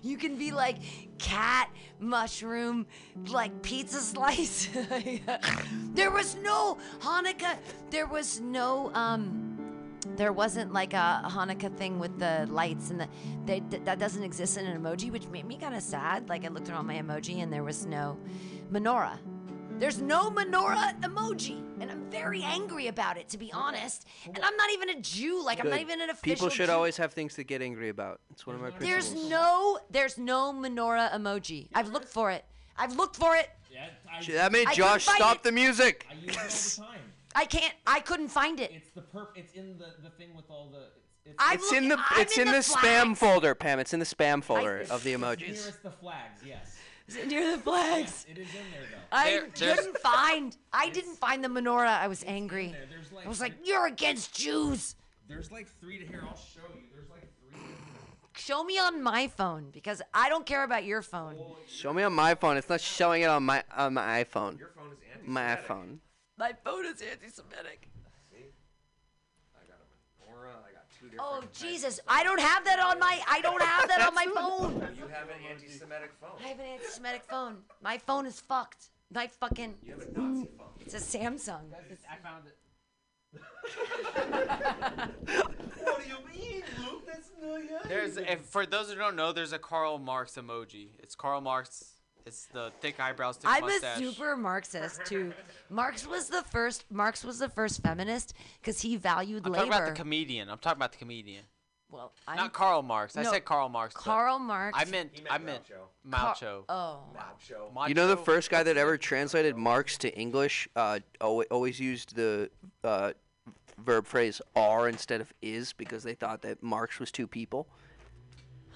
You can be like cat, mushroom, like pizza slice. there was no Hanukkah. There was no um there wasn't like a Hanukkah thing with the lights and the they, th- that doesn't exist in an emoji, which made me kind of sad. Like I looked around my emoji and there was no menorah. There's no menorah emoji, and I'm very angry about it, to be honest. And I'm not even a Jew. Like I'm not Good. even an official. People should Jew. always have things to get angry about. It's one of my There's no, there's no menorah emoji. I've looked for it. I've looked for it. Yeah, I, Shit, That made I couldn't Josh find stop it. the music. I use it all the time. I can't. I couldn't find it. It's the perp. It's in the, the thing with all the. It's, it's, I'm It's in the looking- I'm it's in, the, spam folder, Pam. It's in the spam folder of the It's emojis. nearest the flags. Yes. Is it near the flags? Yes, it is in there though. I There- there's- couldn't find. I didn't find the menorah. I was angry. there. Like I was like, "You're against Jews." There's like three to here. I'll show you. There's like three. Show me on my phone because I don't care about your phone. Show me on my phone. It's not showing it on my on my iPhone. Your phone is anti-Semitic. My iPhone. My phone is anti-Semitic. Two different. Oh types Jesus! of I don't have that on my. I don't have that on my phone. Oh, you have an anti-Semitic phone. I have an anti-Semitic phone. My phone is fucked. My fucking. You have a Nazi phone. It's a Samsung. I found it. What do you mean, Luke? That's New Year. There's if, for those who don't know, there's a Karl Marx emoji. It's Karl Marx. It's the thick eyebrows, thick I'm mustache. a super Marxist too. Marx was the first. Marx was the first feminist because he valued I'm labor. talking about the comedian. I'm talking about the comedian. Well, I'm, Not Karl Marx. I No, said Karl Marx. Karl Marx. I meant He meant I meant Car- oh. Macho. You know the first guy that ever translated Marx to English uh, always used the uh, verb phrase "are" instead of "is" because they thought that Marx was two people.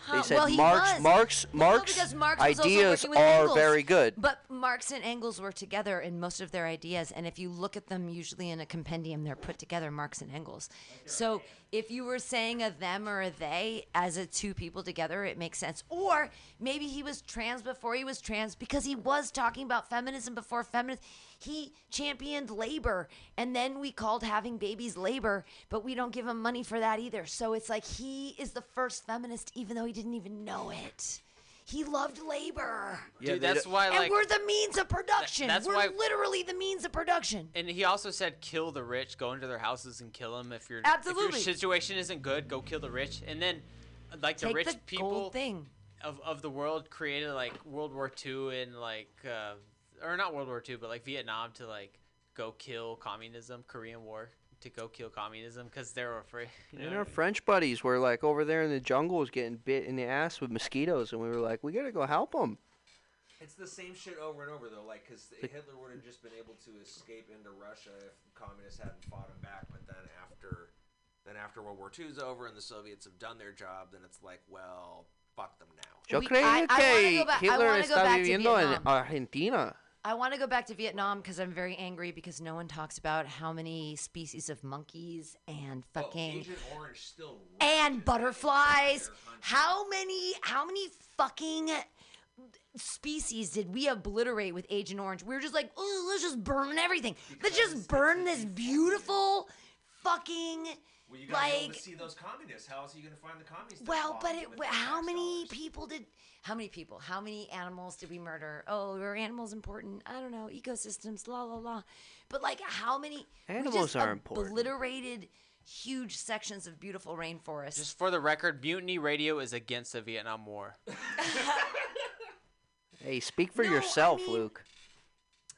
Huh, They said well, Marx, was. Marx, Well, Marx because Marx ideas are Engels. very good. But Marx and Engels were together in most of their ideas, and if you look at them, usually in a compendium, they're put together, Marx and Engels. So if you were saying a them or a they as a two people together, it makes sense. Or maybe he was trans before he was trans because he was talking about feminism before feminism. He championed labor, and then we called having babies labor, but we don't give him money for that either. So it's like he is the first feminist, even though he didn't even know it. He loved labor. Yeah, Dude, that's don't- why and we're the means of production. that's we're why- literally the means of production. And he also said, "Kill the rich. Go into their houses and kill them. If your if Absolutely. your situation isn't good, go kill the rich." And then, like the rich the people gold thing. of of the world created like World War II and like, uh, or not World War II, but like Vietnam to like go kill communism, Korean War to go kill communism because they were afraid. You And know? our French buddies were like over there in the jungles getting bit in the ass with mosquitoes, and we were like, we gotta go help them. It's the same shit over and over though, like because Hitler would have just been able to escape into Russia if communists hadn't fought him back. But then after, then after World War II's over and the Soviets have done their job, then it's like, well, fuck them now. Yo We- creo I- I que I Hitler wanna go está viviendo en Argentina. I want to go back to Vietnam because I'm very angry because no one talks about how many species of monkeys and fucking Agent Orange still. and butterflies. How many? How many fucking species did we obliterate with Agent Orange? We were just like, oh, let's just burn everything. let's just burn this beautiful fucking Well, you gotta be able like. to see those communists. How else are you gonna find the communists? Well, but it, how many people did? How many people? How many animals did we murder? Oh, are animals important? I don't know. Ecosystems, la la la. But like, how many? we Animals just are important. Obliterated huge sections of beautiful rainforest. Just for the record, Mutiny Radio is against the Vietnam War. Hey, speak for No, I yourself, mean- Luke.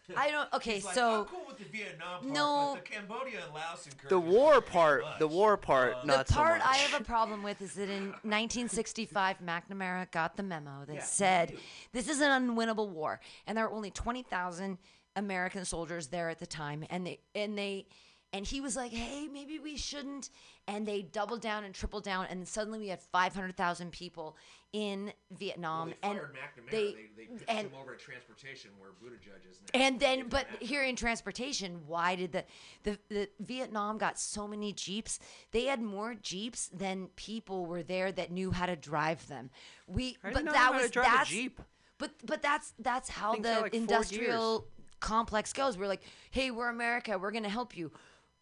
I don't. Okay, He's like, so I'm cool with the Vietnam part, No. but the Cambodia and Laos and The war part, the war part, the not the part much. I have a problem with is that in 1965, McNamara got the memo that said this is an unwinnable war, and there were only 20,000 American soldiers there at the time, and they and they and he was like, "Hey, maybe we shouldn't," and they doubled down and tripled down, and suddenly we had 500,000 people in Vietnam, they and McNamara. they, They, they, pitched and him over to transportation where Buttigieg is now. and then, but here in transportation, why did the, the the Vietnam got so many jeeps? They had more jeeps than people were there that knew how to drive them. We, How do you but not that know how to was drive a that's Jeep? but but that's that's how the like industrial complex goes. We're like, hey, we're America. We're gonna help you.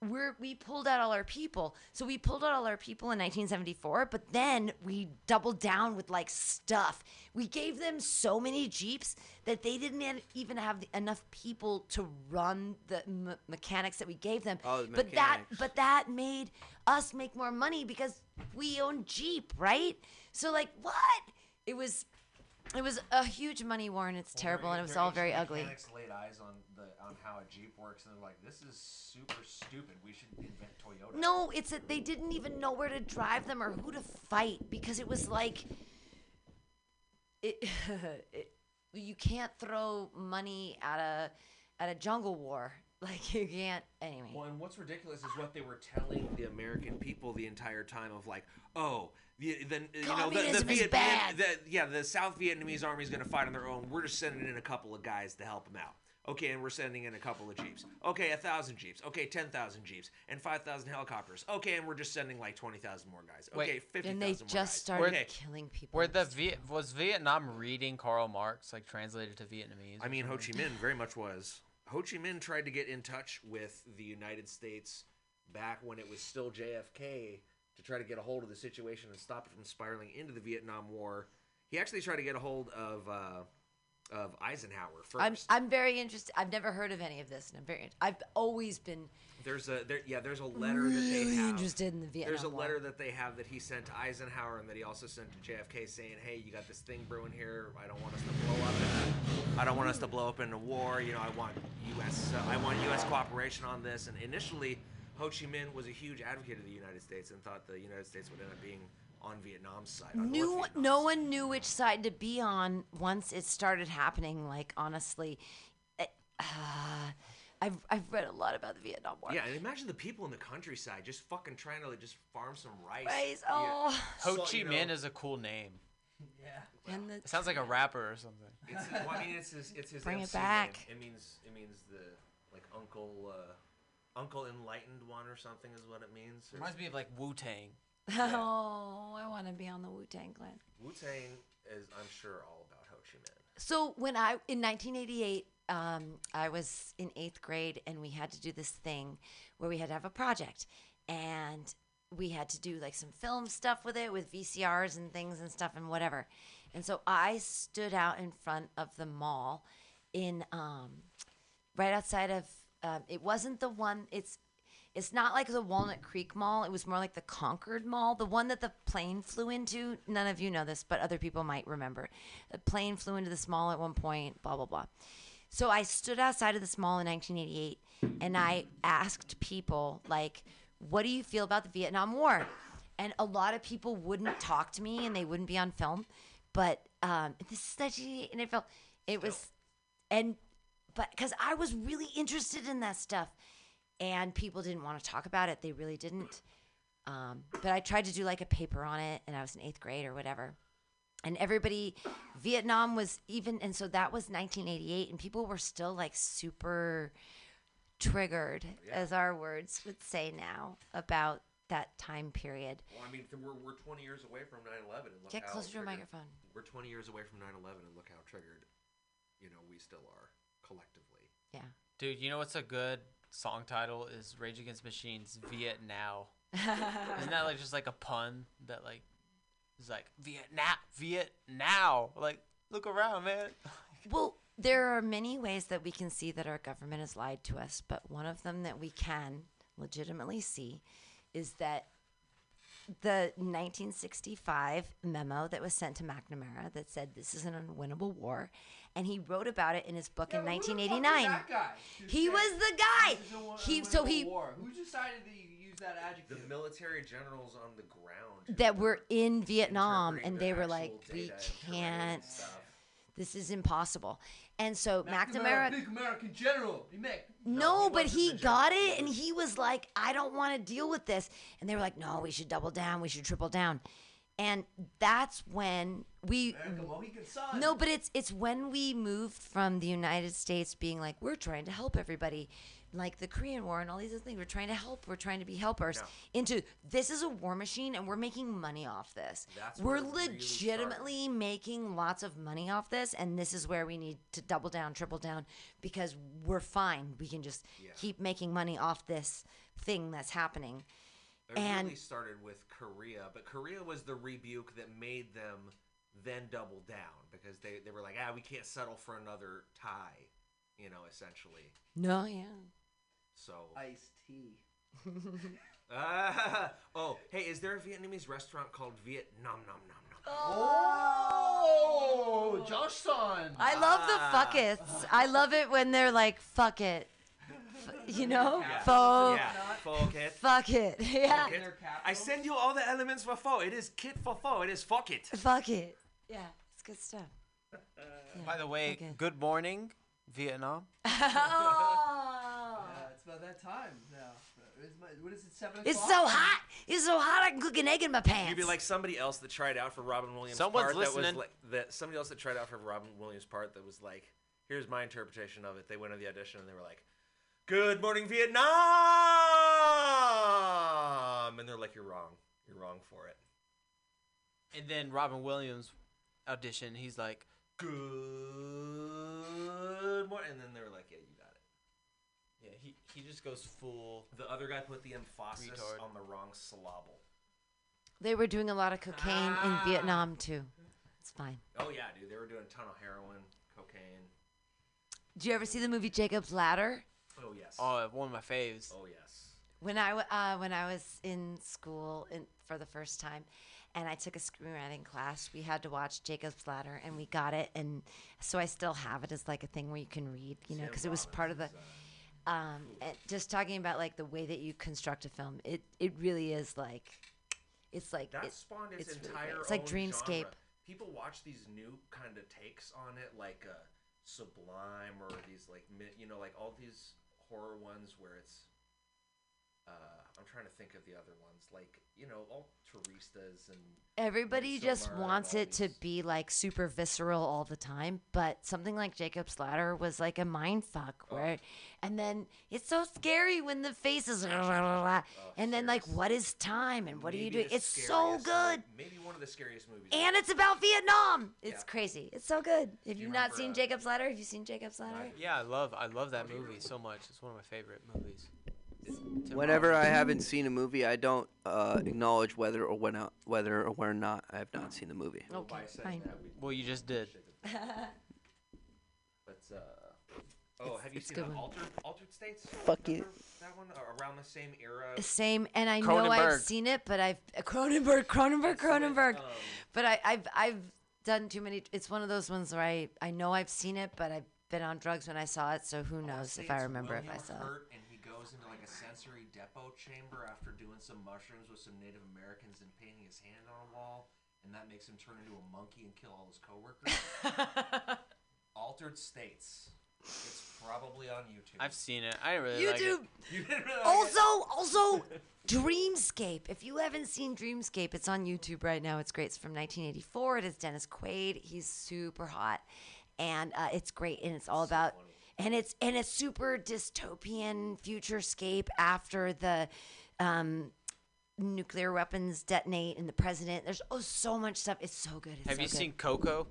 We're we pulled out all our people. So we pulled out all our people in 1974, but then we doubled down with like stuff. We gave them so many jeeps that they didn't e- even have the, enough people to run the m- mechanics that we gave them. Oh, the but that but that made us make more money because we own Jeep, right? So like what? It was it was a huge money war and it's terrible and it was all very ugly. Mechanics laid eyes on the on how a Jeep works, and they're like, "This is super stupid. We should invent Toyota." No, it's that they didn't even know where to drive them or who to fight because it was like it, it you can't throw money at a at a jungle war. Like you can't anyway. Well, and what's ridiculous is what they were telling the American people the entire time of like, oh, the, the you know the, the, Viet, bad. the yeah the South Vietnamese army is going to fight on their own. We're just sending in a couple of guys to help them out. Okay, and we're sending in a couple of jeeps. Okay, a thousand jeeps. Okay, ten thousand jeeps, and five thousand helicopters. Okay, and we're just sending like twenty thousand more guys. Okay, Wait. fifty and they just guys. started Okay. killing people. Where the Viet was Vietnam reading Karl Marx like translated to Vietnamese? I or mean, Ho Chi? Minh very much was. Ho Chi Minh tried to get in touch with the United States back when it was still JFK to try to get a hold of the situation and stop it from spiraling into the Vietnam War. He actually tried to get a hold of uh, of Eisenhower 1st I'm I'm very interested. I've never heard of any of this, and I'm very. I've always been there's a there, yeah, there's a letter that really they have. interested in the Vietnam There's a War. letter that they have that he sent to Eisenhower and that he also sent to JFK saying, "Hey, you got this thing brewing here. I don't want us to blow up. In, I don't want us to blow up in a war. You know, I want U.S. Uh, I want U.S. cooperation on this." And initially, Ho Chi Minh was a huge advocate of the United States and thought the United States would end up being on Vietnam's side. on Knew, Vietnam. no one knew which side to be on once it started happening. Like honestly, it, uh, I've I've read a lot about the Vietnam War. Yeah, and imagine the people in the countryside just fucking trying to like, just farm some rice. Rice, Yeah. oh. Ho So, Chi you know, Minh is a cool name. Yeah. And the It sounds like a rapper or something. It's, well, I mean, it's his, it's his Bring it MC name. back. It means it means the like uncle uh, uncle enlightened one or something is what it means. Reminds me of like Wu Tang. Oh, I want to be on the Wu Tang Clan. Wu Tang is I'm sure all about Ho Chi Minh. So when I in 1988, um, I was in eighth grade, and we had to do this thing where we had to have a project, and we had to do like some film stuff with it, with VCRs and things and stuff and whatever. And so I stood out in front of the mall, in um, right outside of. Um, it wasn't the one. It's it's not like the Walnut Creek Mall. It was more like the Concord Mall, the one that the plane flew into. None of you know this, but other people might remember. The plane flew into this mall at one point, blah, blah, blah. So I stood outside of this mall in 1988 and I asked people, like, what do you feel about the Vietnam War? And a lot of people wouldn't talk to me and they wouldn't be on film. But um, this is 1988 and it felt, it was, and, but because I was really interested in that stuff and people didn't want to talk about it. They really didn't. Um, but I tried to do like a paper on it, and I was in eighth grade or whatever. And everybody, Vietnam was even, and so that was 1988, and people were still like super triggered, as our words would say now, about that time period. Well, I mean, th- we're, we're 20 years away from 9/11, Get how closer to your microphone. We're 20 years away from 9/11, and look how triggered, you know, we still are collectively. Yeah. Dude, you know what's a good song title is Rage Against Machines Viet Now. Isn't that like just like a pun that like is like Viet Now Viet Now? Like look around, man. Well, there are many ways that we can see that our government has lied to us, but one of them that we can legitimately see is that the 1965 memo that was sent to McNamara that said this is an unwinnable war, and he wrote about it in his book in 1989. who He said was the guy. this is a one- He so he war? Who decided to use that adjective? The military generals on the ground. that were in Vietnam, and they were like, we data and terrain can't. This is impossible. And so McNamara, McNamara big American general. He make No, but he got it and he was like, I don't want to deal with this. And they were like, no, we should double down. We should triple down. And that's when we America Mohican Sun. No, but it's it's when we moved from the United States being like, we're trying to help everybody, like the Korean War and all these other things. We're trying to help. We're trying to be helpers. Into this is a war machine and we're making money off this. That's we're where it really legitimately making lots of money off this, and this is where we need to double down, triple down, because we're fine. We can just keep making money off this thing that's happening. It and really started with Korea, but Korea was the rebuke that made them then double down because they, they were like, ah, we can't settle for another tie, you know, essentially. no, yeah. So. Iced tea. Ah, oh, hey, is there a Vietnamese restaurant called Vietnam Nom Nom Nom? Oh, Josh son. I love the Ah. fuck it's. I love it when they're like, fuck it. F- you know? Yeah. Faux. Yeah, fuck it. Fuck it. Yeah. Fuck it. I send you all the elements for faux. It is kit for faux. It is fuck it. Fuck it. Yeah, it's good stuff. By the way, okay. good morning, Vietnam. Oh. Yeah, it's about that time now. Is my, what is it? Seven o'clock. It's so hot. It's so hot. I can cook an egg in my pants. You'd be like somebody else that tried out for Robin Williams' Someone's part that was listening. like that somebody else that tried out for Robin Williams' part that was like, here's my interpretation of it. They went to the audition and they were like, Good morning, Vietnam and they're like, You're wrong. You're wrong for it. And then Robin Williams audition. He's like, Good morning and then they were like, Yeah, you got it. yeah, he he just goes full. The other guy put the emphasis Retard. on the wrong syllable. They were doing a lot of cocaine in ah. Vietnam too. It's fine. Oh yeah, dude, they were doing a ton of heroin, cocaine. Do you ever see the movie Jacob's Ladder? Oh yes. Oh, one of my faves. Oh yes. When I w- uh, when I was in school in, for the first time, and I took a screenwriting class, we had to watch Jacob's Ladder, and we got it, and so I still have it as like a thing where you can read, you know, because it was part of the. Um, and just talking about like the way that you construct a film, it it really is like, it's like That it- spawned its, it's entire great. It's like Dreamscape. genre. People watch these new kind of takes on it, like uh, Sublime or these like you know like all these horror ones where it's. Uh, I'm trying to think of the other ones, like you know, all Teristas and Everybody just Midsommar and wants it to be like super visceral all the time, but something like Jacob's Ladder was like a mind fuck where and then it's so scary when the faces and then like what is time and what are you doing? It's so good. like, maybe one of the scariest movies. And it's about Vietnam. It's Yeah. crazy. It's so good. If you you've not remember, seen uh, Jacob's Ladder, have you seen Jacob's Ladder? Yeah, I love I love that movie so much. It's one of my favorite movies. Tim Whenever I haven't seen a movie, I don't uh, acknowledge whether or when not, whether or where not I have not seen the movie. Okay, fine. Well, you just did. But uh, oh, have you it's a seen good. Altered Altered States? Fuck you. That one Uh, around the same era. Same, and I know I've seen it, but I've uh, Cronenberg, Cronenberg, Cronenberg. um, but I, I've I've done too many. It's one of those ones where I I know I've seen it, but I've been on drugs when I saw it, so who knows if I it's remember if I William saw it. Hurt, goes into like a sensory depot chamber after doing some mushrooms with some Native Americans and painting his hand on a wall, and that makes him turn into a monkey and kill all his coworkers. Altered States. It's probably on YouTube. I've seen it. I really like it. YouTube. You didn't really like Also, also, Dreamscape. If you haven't seen Dreamscape, it's on YouTube right now. It's great. It's from 1984. It is Dennis Quaid. He's super hot, and uh, it's great. And it's all about, and it's and it's super dystopian futurescape after the. Um, nuclear weapons detonate and the president there's oh so much stuff it's so good it's Have so you good. seen Coco?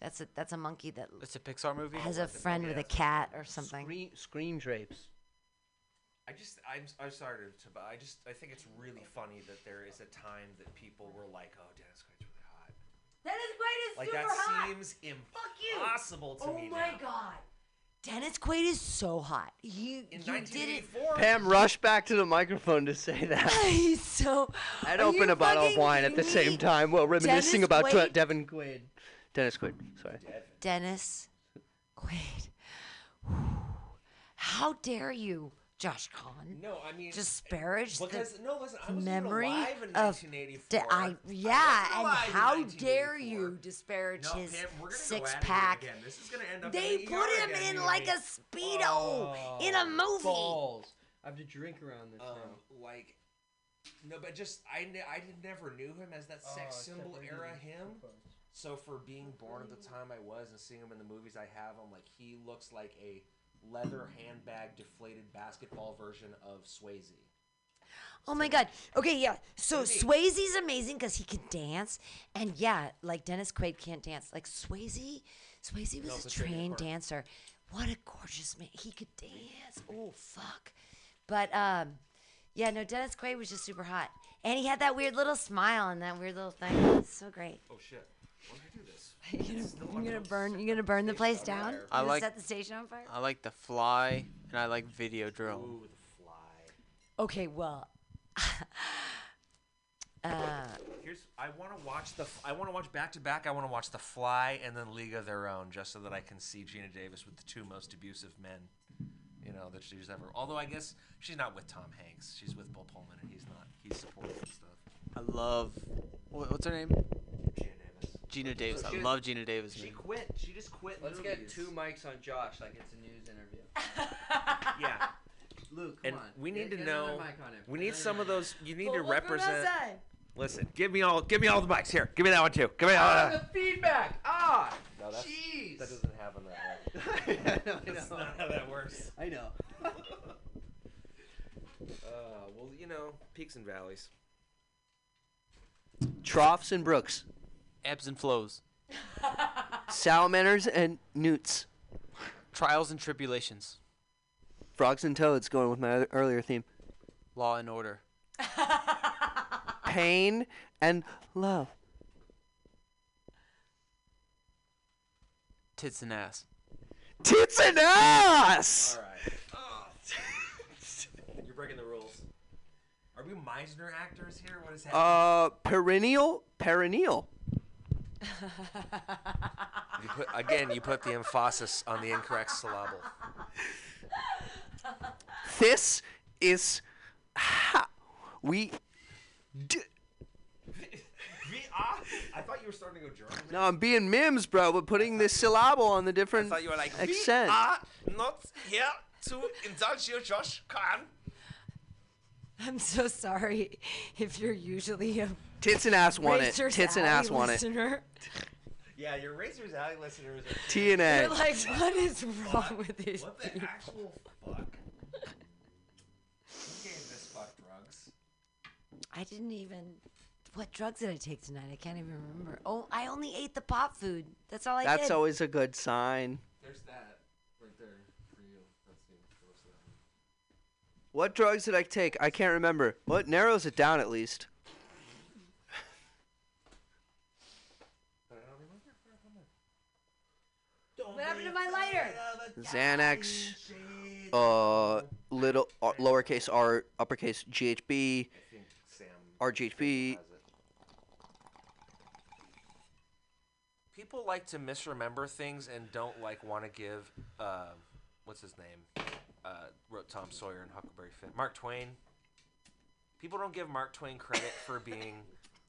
that's a that's a monkey that It's a Pixar movie. has a friend with a cat or something Screen, screen drapes. I just, I'm, I'm sorry to, to, but I just, I think it's really funny that there is a time that people were like, oh, Dennis Quaid's really hot. Dennis Quaid is Like super that hot. seems you. impossible to oh me my now. god Dennis Quaid is so hot. You In you didn't. 1984. Pam rushed back to the microphone to say that. He's so. I'd open a bottle of wine at the same time while reminiscing Dennis about Quaid? Devin Quaid. Dennis Quaid, sorry. Dennis Quaid. How dare you, Josh Kahn? No, I mean disparage because the no, listen, I wasn't memory even alive in of 1984. the- I I yeah, wasn't and how dare you disparage No, his Pam, we're gonna go six pack? again. This is gonna end up They in put ER him again, in you like a and me. speedo in a movie. Balls. I have to drink around this Um, like, no, but just I, I never knew him as that Oh, sex except symbol era him. So for being born at the time I was and seeing him in the movies I have, I'm like he looks like a leather handbag deflated basketball version of Swayze. Oh my god. Okay, yeah. So Swayze's amazing because he can dance, and yeah, like Dennis Quaid can't dance. Like Swayze, Swayze was a it's a trivia trained dancer. What a gorgeous man. He could dance. Oh fuck. But um, yeah, no, Dennis Quaid was just super hot, and he had that weird little smile and that weird little thing. It's so great. Oh shit! Why I do this? You're gonna, you're gonna burn. You're gonna burn the place down. You're I gonna like- set the station on fire. I like The Fly and I like Videodrome. Ooh, the fly. Okay, well. uh, Here's I want to watch the I want to watch back to back. I want to watch The Fly and then League of Their Own, just so that I can see Geena Davis with the two most abusive men, you know, that she's ever. Although I guess she's not with Tom Hanks. She's with Bill Pullman, and he's not. He's supportive and stuff. I love. What, what's her name? Geena Davis. Davis. So I love Geena Davis. She man. quit. She just quit. Let's movies. get two mics on Josh like it's a news interview. Yeah. Luke, come And on. we need Get- to get know. mic on him. We need some of those. You need Well, to represent. Listen, give me all. Give me all the mics here. Give me that one too. Give me all. Ah, the feedback. Ah, No, that's, jeez. that doesn't happen that way. I know, That's know. not how that works. I know. Uh, well, you know, peaks and valleys. Troughs and brooks, Ebbs and flows. salamanders and newts, Trials and tribulations. frogs and toads. Going with my other, earlier theme. Law and order. Pain and love. Tits and ass. Tits and ass. All right. You're breaking the rules. Are we Meisner actors here? What is happening? Uh, perennial, perennial. You put again. You put the emphasis on the incorrect syllable. This is how we. D- VR? Ah, I thought you were starting to go German. no, I'm being Mims, bro, but putting the syllable on the different I different thought you were like, accent. we are not here to indulge you, Josh Khan. I'm so sorry if you're usually a Tits and ass want it. Razor Tits and Sally ass want it. listener. Yeah, your Racers Alley listeners are... T and A. You're like, what is wrong with these What the people? actual fuck? Who gave this fuck drugs? I didn't even. What drugs did I take tonight? I can't even remember. Oh, I only ate the pot food. That's all I did. That's always a good sign. There's that right there for you. That's the. What drugs did I take? I can't remember. What narrows it down at least? What happened to my lighter? Xanax, uh, little uh, lowercase r, uppercase GHB, RGHB. People like to misremember things and don't like want to give uh, what's his name? Uh, wrote Tom Sawyer and Huckleberry Finn. Mark Twain. People don't give Mark Twain credit for being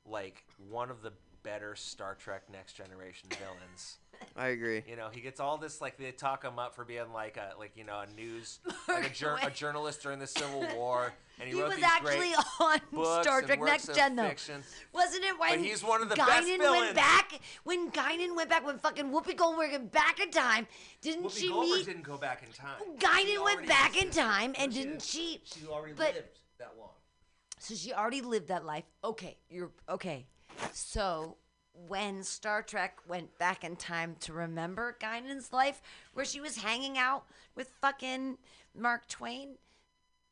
like one of the better Star Trek Next Generation villains. I agree. You know, he gets all this like they talk him up for being like a like you know a news like a, jour- a journalist during the Civil War, and he, He wrote was these actually great on Star Trek Next Gen, though. fiction. Wasn't it when But he's one of the Guinan best went back? When Guinan went back, when fucking Whoopi Goldberg went back in time, didn't Whoopi she Goldberg meet? didn't go back in time. Guinan went back in time, and didn't she? She already but, lived that long. So she already lived that life. Okay, you're okay. So when Star Trek went back in time to remember Guinan's life, where she was hanging out with fucking Mark Twain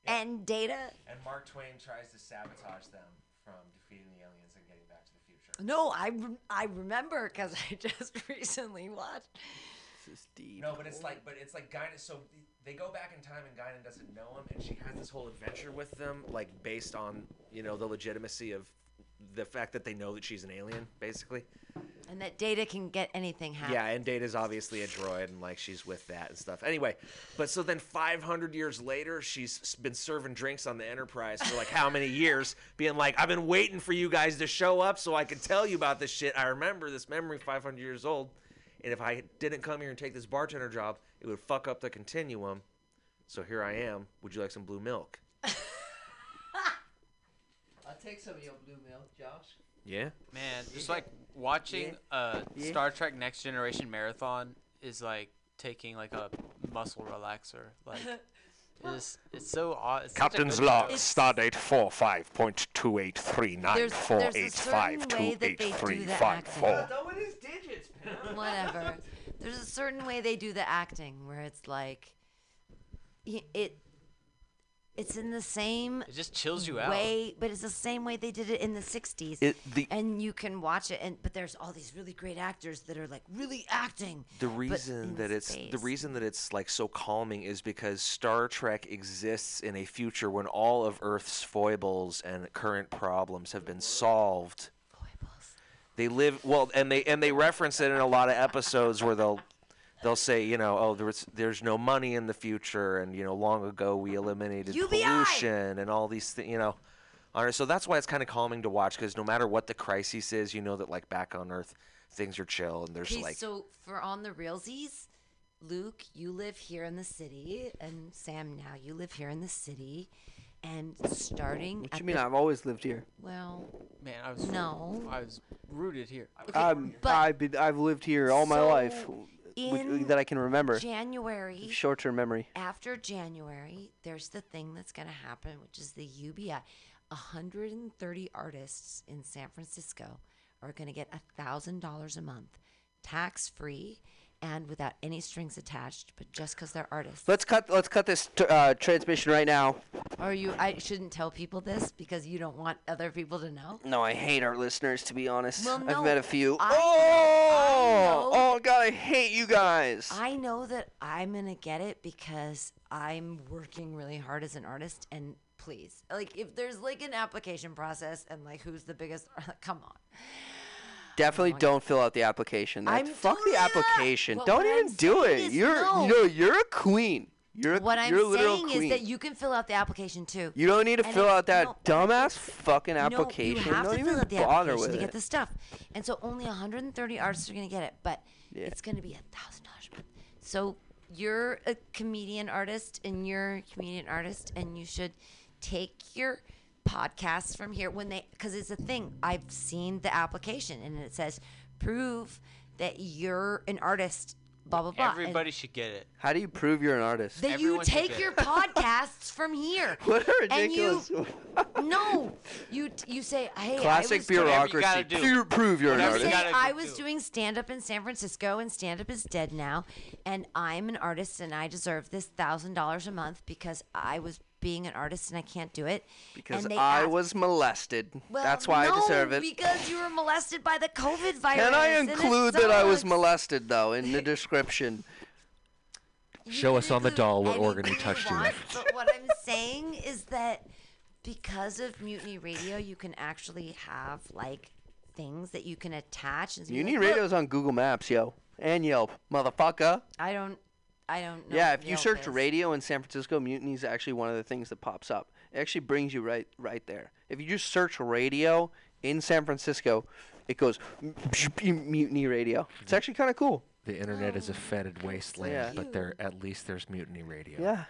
and Data. And Mark Twain tries to sabotage them from defeating the aliens and getting back to the future. No, I, rem- I remember because I just recently watched. This is deep. No, but it's like, but it's like Guinan. So they go back in time, and Guinan doesn't know him, and she has this whole adventure with them, like based on you know the legitimacy of the fact that they know that she's an alien, basically. And that Data can get anything happen. Yeah, and Data's obviously a droid, and like she's with that and stuff. Anyway, but so then 500 years later, she's been serving drinks on the Enterprise for like how many years, being like, "I've been waiting for you guys to show up so I can tell you about this shit. I remember this memory 500 years old, and if I didn't come here and take this bartender job, it would fuck up the continuum. So here I am. Would you like some blue milk? I'll take some of your blue milk, Josh. Yeah. Man, just like watching a Yeah. Star Trek Next Generation marathon is like taking like a muscle relaxer. Like it's it's so odd. It's such a Captain's good log, show. stardate 45.2839485285283524. There's- there's a certain way that they do the acting. Throwing his digits, Pam. Whatever. There's a certain way they do the acting where it's like y- it. It's in the same. It just chills you out. Way, but it's the same way they did it in the '60s. It- the- and you can watch it, and but there's all these really great actors that are like really acting. The reason in that it's the reason that it's like so calming is because Star Trek exists in a future when all of Earth's foibles and current problems have been solved. They live well, and they and they reference it in a lot of episodes where they'll they'll say, you know, oh, there's there's no money in the future, and you know, long ago we eliminated UBI! pollution and all these things, you know. All right, so that's why it's kind of calming to watch because no matter what the crisis is, you know that like back on Earth things are chill and there's Okay, like so for on the realsies, Luke, you live here in the city, and Sam, now you live here in the city, and starting. What you mean? the- I've always lived here. Well, Man, I was No. I was rooted here. I'm, but- I've been, I've lived here all my life, w- uh, in that I can remember. January, Short-term memory. after January, there's the thing that's going to happen, which is the UBI. 130 artists in San Francisco are going to get $1,000 a month, tax free and without any strings attached, but just because they're artists. Let's cut. Let's cut this t- uh, transmission right now. Or you, I shouldn't tell people this because you don't want other people to know. No, I hate our listeners. To be honest, Well, I've met a few. I- oh, know- oh God, I hate you guys. I know that I'm gonna get it because I'm working really hard as an artist. And please, like, if there's like an application process and like who's the biggest, come on. Definitely don't fill out the application. That, I'm fuck the application. Well, don't even I'm do it. You're no. you know you're a queen. You're what I'm you're a literal saying queen. is that you can fill out the application too. You don't need to And fill it- out that no, dumbass fucking application. No, you have don't to even fill out the bother application with to it. get the stuff. And so only 130 artists are going to get it, but it's going to be a thousand dollars a month. So you're a comedian artist, and you're a comedian artist, and you should take your podcasts from here when they because it's a thing. I've seen the application, and it says prove that you're an artist. Blah blah blah. and- Everybody should get it. How do you prove you're an artist? that you Everyone should take get your it. podcasts from here. What a And you- ridiculous. no, you you say, hey, I Classic was bureaucracy. Prove, prove you're an You artist. say, I was doing stand up in San Francisco, and stand up is dead now, and I'm an artist, and I deserve this thousand dollars a month because I was being an artist and I can't do it. Because and I asked- was molested. Well, That's why no, I deserve it. Because you were molested by the COVID virus. Can I include that I was molested though in the description? Show us on the doll what anything organ he you touched you want, with. But what I'm saying is that because of Mutiny Radio, you can actually have like things that you can attach. And be Mutiny like, "Look, Radio's on Google Maps, yo, and Yelp, motherfucker. I don't, I don't know. Yeah, if you search is. radio in San Francisco, Mutiny is actually one of the things that pops up. It actually brings you right, right there. If you just search radio in San Francisco, it goes Mutiny Radio. It's actually kind of cool. The internet is a oh. fetid wasteland, Yeah. but there at least there's Mutiny Radio. Yeah.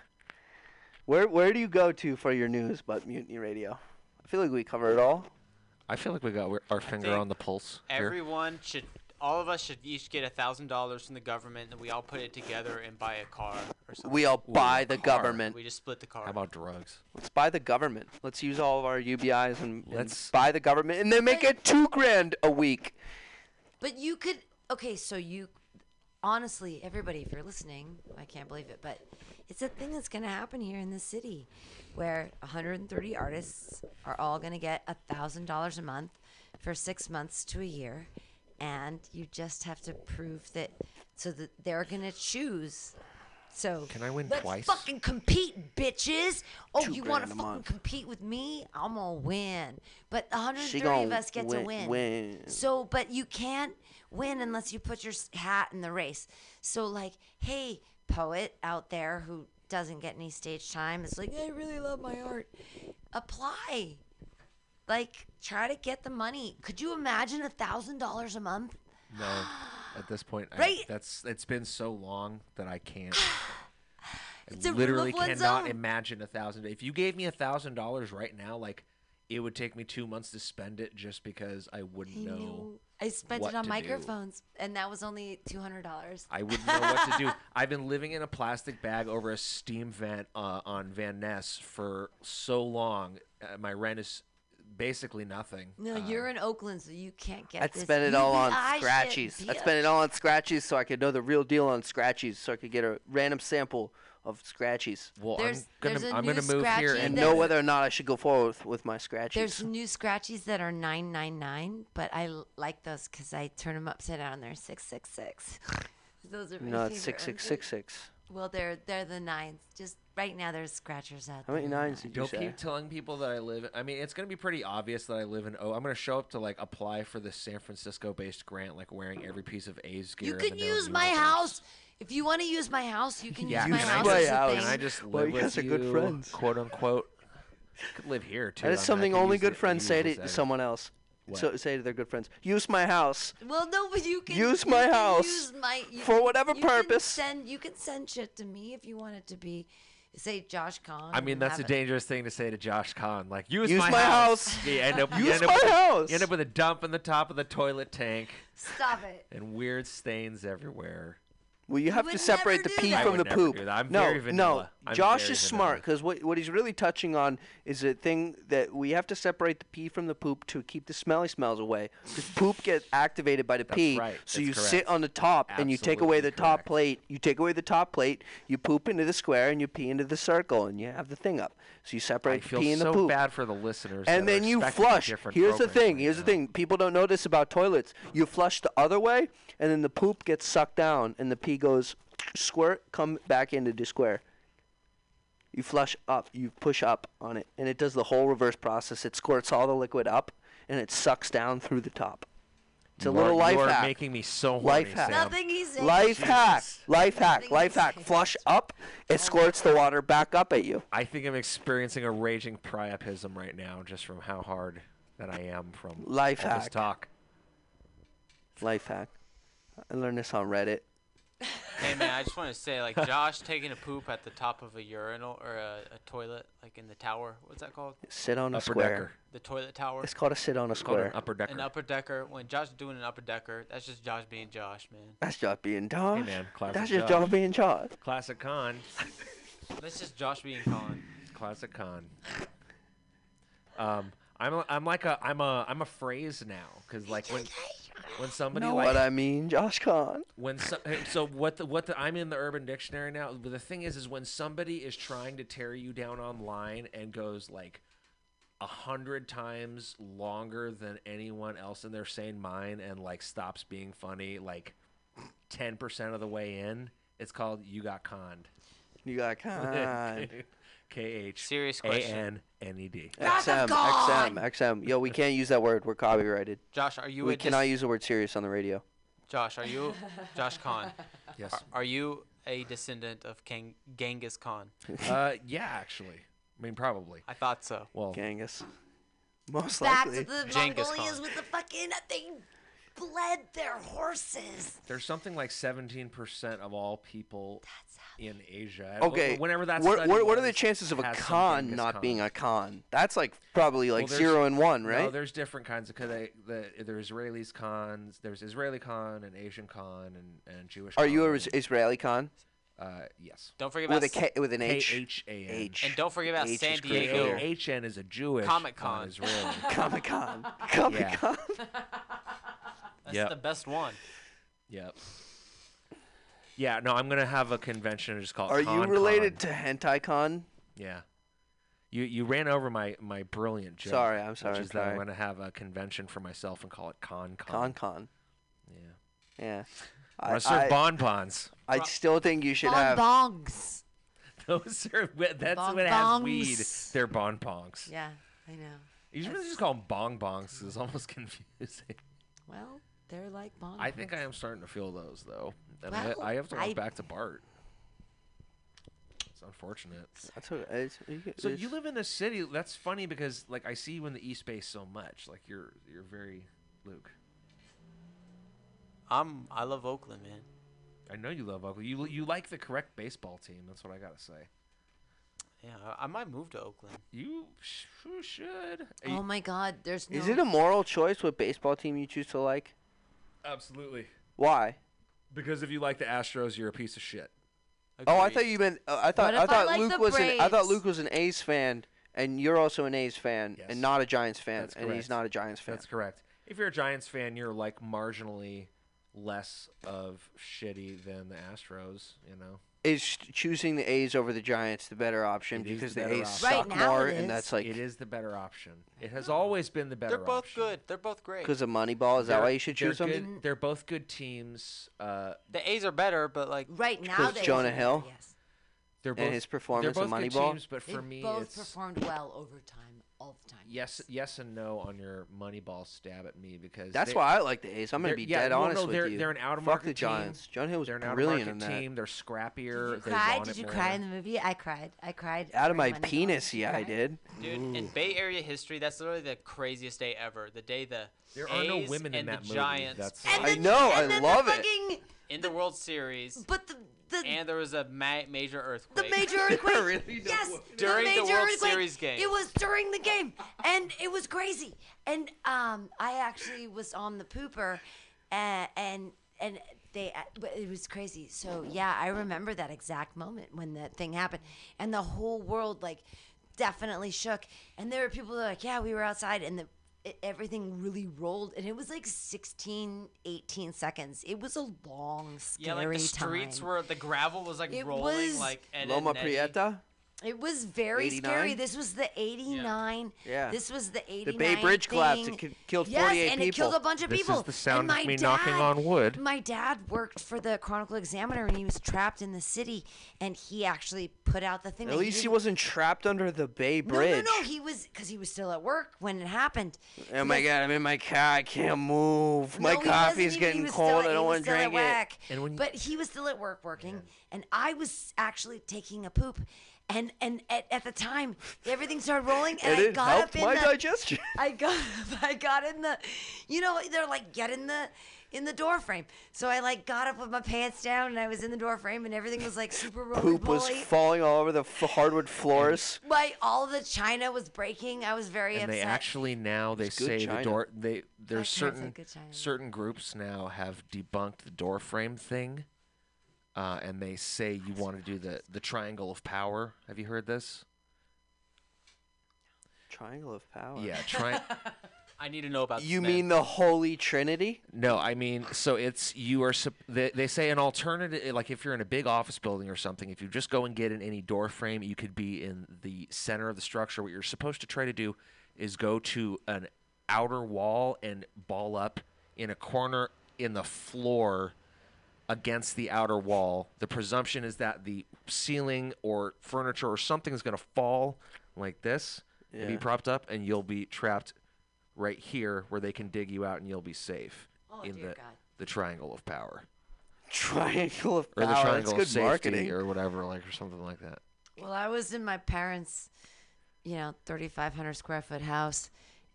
Where where do you go to for your news but Mutiny Radio? I feel like we cover it all. I feel like we got our finger on the pulse. here. Everyone should, all of us should each get a thousand dollars from the government, and we all put it together and buy a car or something. We all buy the Car. government. We just split the car. How about drugs? Let's buy the government. Let's use all of our UBIs and, and Let's- buy the government, and then make it two grand a week. But you could. Okay, so you. Honestly, everybody, if you're listening, I can't believe it, but it's a thing that's going to happen here in the city where 130 artists are all going to get a $1,000 a month for six months to a year. And you just have to prove that, so that they're going to choose. So Can I win let's twice? fucking compete, bitches. Oh, Two you want grand to fucking month. compete with me? I'm gonna win. But She 130 of gonna us get to win- win. win. So, but you can't win unless you put your s- hat in the race. So, like, hey, poet out there who doesn't get any stage time is like, I really love my art. Apply. Like, try to get the money. Could you imagine a thousand dollars a month? No, at this point, I- Right? that's it's been so long that I can't. It's a I literally cannot own. imagine a thousand. If you gave me a thousand dollars right now, like it would take me two months to spend it just because I wouldn't I know. I spent it on to do. microphones, and that was only two hundred dollars. I wouldn't know what to do. I've been living in a plastic bag over a steam vent uh, on Van Ness for so long. Uh, my rent is basically nothing. No, Uh, you're in Oakland, so you can't get I'd this spend it all on UBI shit, scratchies. I'd spend it all on scratchies so I could know the real deal on scratchies, so I could get a random sample of scratchies. Well, There's- I'm gonna there's a I'm new gonna move here and know whether or not I should go forward with, with my scratchies. There's new scratchies that are nine nine nine, but I l- like those because I turn them upside down. They're six six six. Those are my no, it's favorite six six ones. six six. Well, they're they're the nines. Just right now, there's scratchers out How there. many nines did you Don't say? keep telling people that I live. I mean, it's gonna be pretty obvious that I live in O. I'm gonna show up to like apply for the San Francisco-based grant, like wearing every piece of A's gear. You in the can use my universe. house if you want to use my house. You can Yeah, use my can house. I as just, a can. I just Well, live you with guys are good you, friends. quote unquote? I could live here too. That I is I something could only use good the- friends the say usual to setting. someone else. What? So say to their good friends, "Use my house Well, no, but you can Use you my can house use my- you for can- whatever you can purpose." send you can send shit to me if you want it to be, say Josh Khan. I mean, that's a have it- dangerous thing to say to Josh Khan. Like, use, Use my, my house. house. You end up, you Use end up my with house. you end up with a dump in the top of the toilet tank Stop it. and weird stains everywhere. Well, you have to separate the pee that. from the poop. No, no. I'm Josh is smart because what what he's really touching on is a thing that we have to separate the pee from the poop to keep the smelly smells away. Because poop gets activated by the That's pee, right. so That's you correct. sit on the top and you take away the Absolutely top plate. You take away the top plate. You poop into the square and you pee into the circle, and you have the thing up. So you separate the pee and the so poop. bad for the listeners. and then you flush. Here's the thing. Here's the thing. People don't know this about toilets. You flush the other way, and then the poop gets sucked down, and the pee goes squirt, come back into the square. You flush up. You push up on it, and it does the whole reverse process. It squirts all the liquid up, and it sucks down through the top. It's a You little are- life you are hack. making me so life horny, hack. Sam. Nothing he's saying. Life hack. Life hack. Nothing Life hack. saying. Flush up. It oh. squirts the water back up at you. I think I'm experiencing a raging priapism right now, just from how hard that I am from Life all this hack. talk. Life hack. I learned this on Reddit. Hey man, I just want to say, like Josh taking a poop at the top of a urinal or a, a toilet, like in the tower. What's that called? Sit on a Upper square. decker. The toilet tower. It's called a sit on a It's called an square. upper decker. An upper decker. When Josh is doing an upper decker, that's just Josh being Josh, man. That's Josh being Josh. Hey man, classic That's just Josh. Josh being Josh. Classic con. That's just Josh being Colin. Classic con. Um, I'm a, I'm like a I'm a I'm a phrase now because like when when somebody know like what I mean, Josh Khan? when so, so what the what the I'm in the Urban Dictionary now. But the thing is, is when somebody is trying to tear you down online and goes like a hundred times longer than anyone else in their sane mind and like stops being funny like ten percent of the way in, it's called you got conned. You got Khan. K H Serious A question. N N E D. XM, XM, XM. Yo, we can't use that word. We're copyrighted. Josh, are you We a dis- cannot use the word serious on the radio. Josh, are you Josh Khan? Yes. Are, are you a descendant of King, Genghis Khan? Uh, yeah, actually. I mean, probably. I thought so. Well, Genghis. Most Back likely. to the Genghis Mongolians Khan. with the fucking they bled their horses. there's something like 17% of all people in Asia. Okay. Whenever that's what, what, what are the chances of a con not being a con? That's like probably like zero and one, right? No, there's different kinds of. Cause the, there's Israelis cons. There's Israeli con and Asian con and, and Jewish. Are you con. a Is- Israeli con? Uh, yes. Don't forget With about a K, with an H. K-H-A-N. H. And don't forget about H San. Diego. HN is a Jewish Comic con Con. Comic Con. Comic Con. That's Yep. the best one. Yep. Yeah, no, I'm gonna have a convention and just called. Are you Con related Con. to Hentai Con? Yeah. You you ran over my my brilliant joke. Sorry, I'm sorry, Which I'm is that I'm going to have a convention for myself and call it Con Con. Con Con. Yeah. Yeah. I'm gonna serve bonbons. I still think you should have. Bonbongs. Those are that's Bong what has weed. bongs. They're bon bongs. Yeah, I know. You should really just call them bong bongs. 'cause It's almost confusing. Well, they're like bonbons. I think I am starting to feel those though, and Well, I, I have to walk I- back to BART. It's unfortunate. That's okay. It's, you So you live in the city. That's funny because like I see you in the East Bay so much. Like you're you're very Luke. I'm I love Oakland, man. I know you love Oakland. You you like the correct baseball team. That's what I gotta say. Yeah, I, I might move to Oakland. You sh- should. Oh my God, there's no. Is it a moral choice what baseball team you choose to like? Absolutely. Why? Because if you like the Astros, you're a piece of shit. Oh, I thought you meant. Uh, I thought. What I if I thought like Luke was. An, I thought Braves? Luke was an A's fan, and you're also an A's fan, and not a Giants fan, That's and he's not a Giants fan. That's correct. If you're a Giants fan, you're like marginally less of shitty than the Astros. You know. Is choosing the A's over the Giants the better option It is because the the, A's option. suck more, and that's like it is the better option. It has always been the better. They're both option. good. They're both great. because of Moneyball. Is that They're- why you should they're choose them? good- They're both good teams. Uh, The A's are better, but like right now Because Jonah are, Hill Yes. they're both, and both his performance they're in both good Moneyball. teams, but They for me, both it's performed well over time, all the time. yes, yes, and no on your Moneyball stab at me because That's they- why I like the A's. I'm gonna be yeah, dead well, honest no, with they're, you. They're an out of Fuck market the Giants. Team. Jonah Hill was they're an brilliant out in of that. team. They're scrappier. Did you they cry? Did you cry in the movie? I cried. I cried. Out of my Moneyball. penis, yeah, I did. Dude, in Bay Area history, that's literally the craziest day ever. The day the There are no women in and that the movie. Giants That's- played And I know, and I love it. in the World Series, But the the and there was a ma- major earthquake. the major earthquake. really yes, During the major World earthquake. Series game. It was during the game, and it was crazy. And um, I actually was on the pooper, uh, and and they uh, it was crazy. So yeah, I remember that exact moment when that thing happened, and the whole world like definitely shook. And there were people that were like, yeah, we were outside, and the it, everything really rolled and it was like 16 18 seconds it was a long scary yeah, like the streets time. were the gravel was like It rolling was- like Loma Prieta. It was very 89? scary. This was the 89. Yeah. This was the 89. The Bay Bridge collapse. thing. It ki- killed yes, 48 and people. it killed a bunch of This is people. the sound and of me dad, knocking on wood. My dad worked for the Chronicle Examiner, and he was trapped in the city, and he actually put out the thing. At least he didn't- wasn't trapped under the Bay Bridge. No, no, no. He was because he was still at work when it happened. Oh my god, I'm in my car. I can't move. My No, he coffee's getting was cold. still- I don't want to drink it. And when you- but he was still at work working, and I was actually taking a poop. And and at, at the time, everything started rolling, and, And I it got helped up in my the, digestion. I got I got in the, you know, they're like get in the in the door frame. So I like got up with my pants down, and I was in the door frame, and everything was like super roly Poop was poly. falling all over the f- hardwood floors. My all the china was breaking. I was very and upset. they actually now they It's good say the door they there's certain had good China. certain groups now have debunked the door frame thing uh, and they say you want to do the the triangle of power have you heard this Triangle of power. yeah try I need to know about. You this, man. mean the Holy Trinity? no i mean so it's you are sup- they, they say an alternative like if you're in a big office building or something if you just go and get in any door frame you could be in the center of the structure what you're supposed to try to do is go to an outer wall and ball up in a corner in the floor against the outer wall. The presumption is that the ceiling or furniture or something is going to fall like this and be propped up, and you'll be trapped right here where they can dig you out and you'll be safe Oh, in the God. the triangle of power Triangle of or power. the That's triangle good of safety marketing. or whatever, like or something like that. Well, I was in my parents' you know, 3,500 square foot house.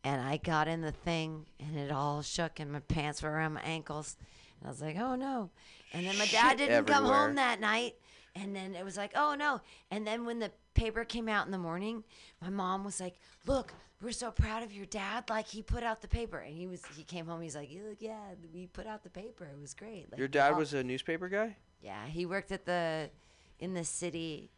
And I got in the thing and it all shook and my pants were around my ankles. I was like, oh no. And then my dad Shit didn't come home that night. And then it was like, oh no. And then when the paper came out in the morning, my mom was like, look, we're so proud of your dad. Like he put out the paper. And he was, he came home. He's like, yeah, we put out the paper. It was great. Like, Your dad all- was a newspaper guy? yeah, he worked at the in the city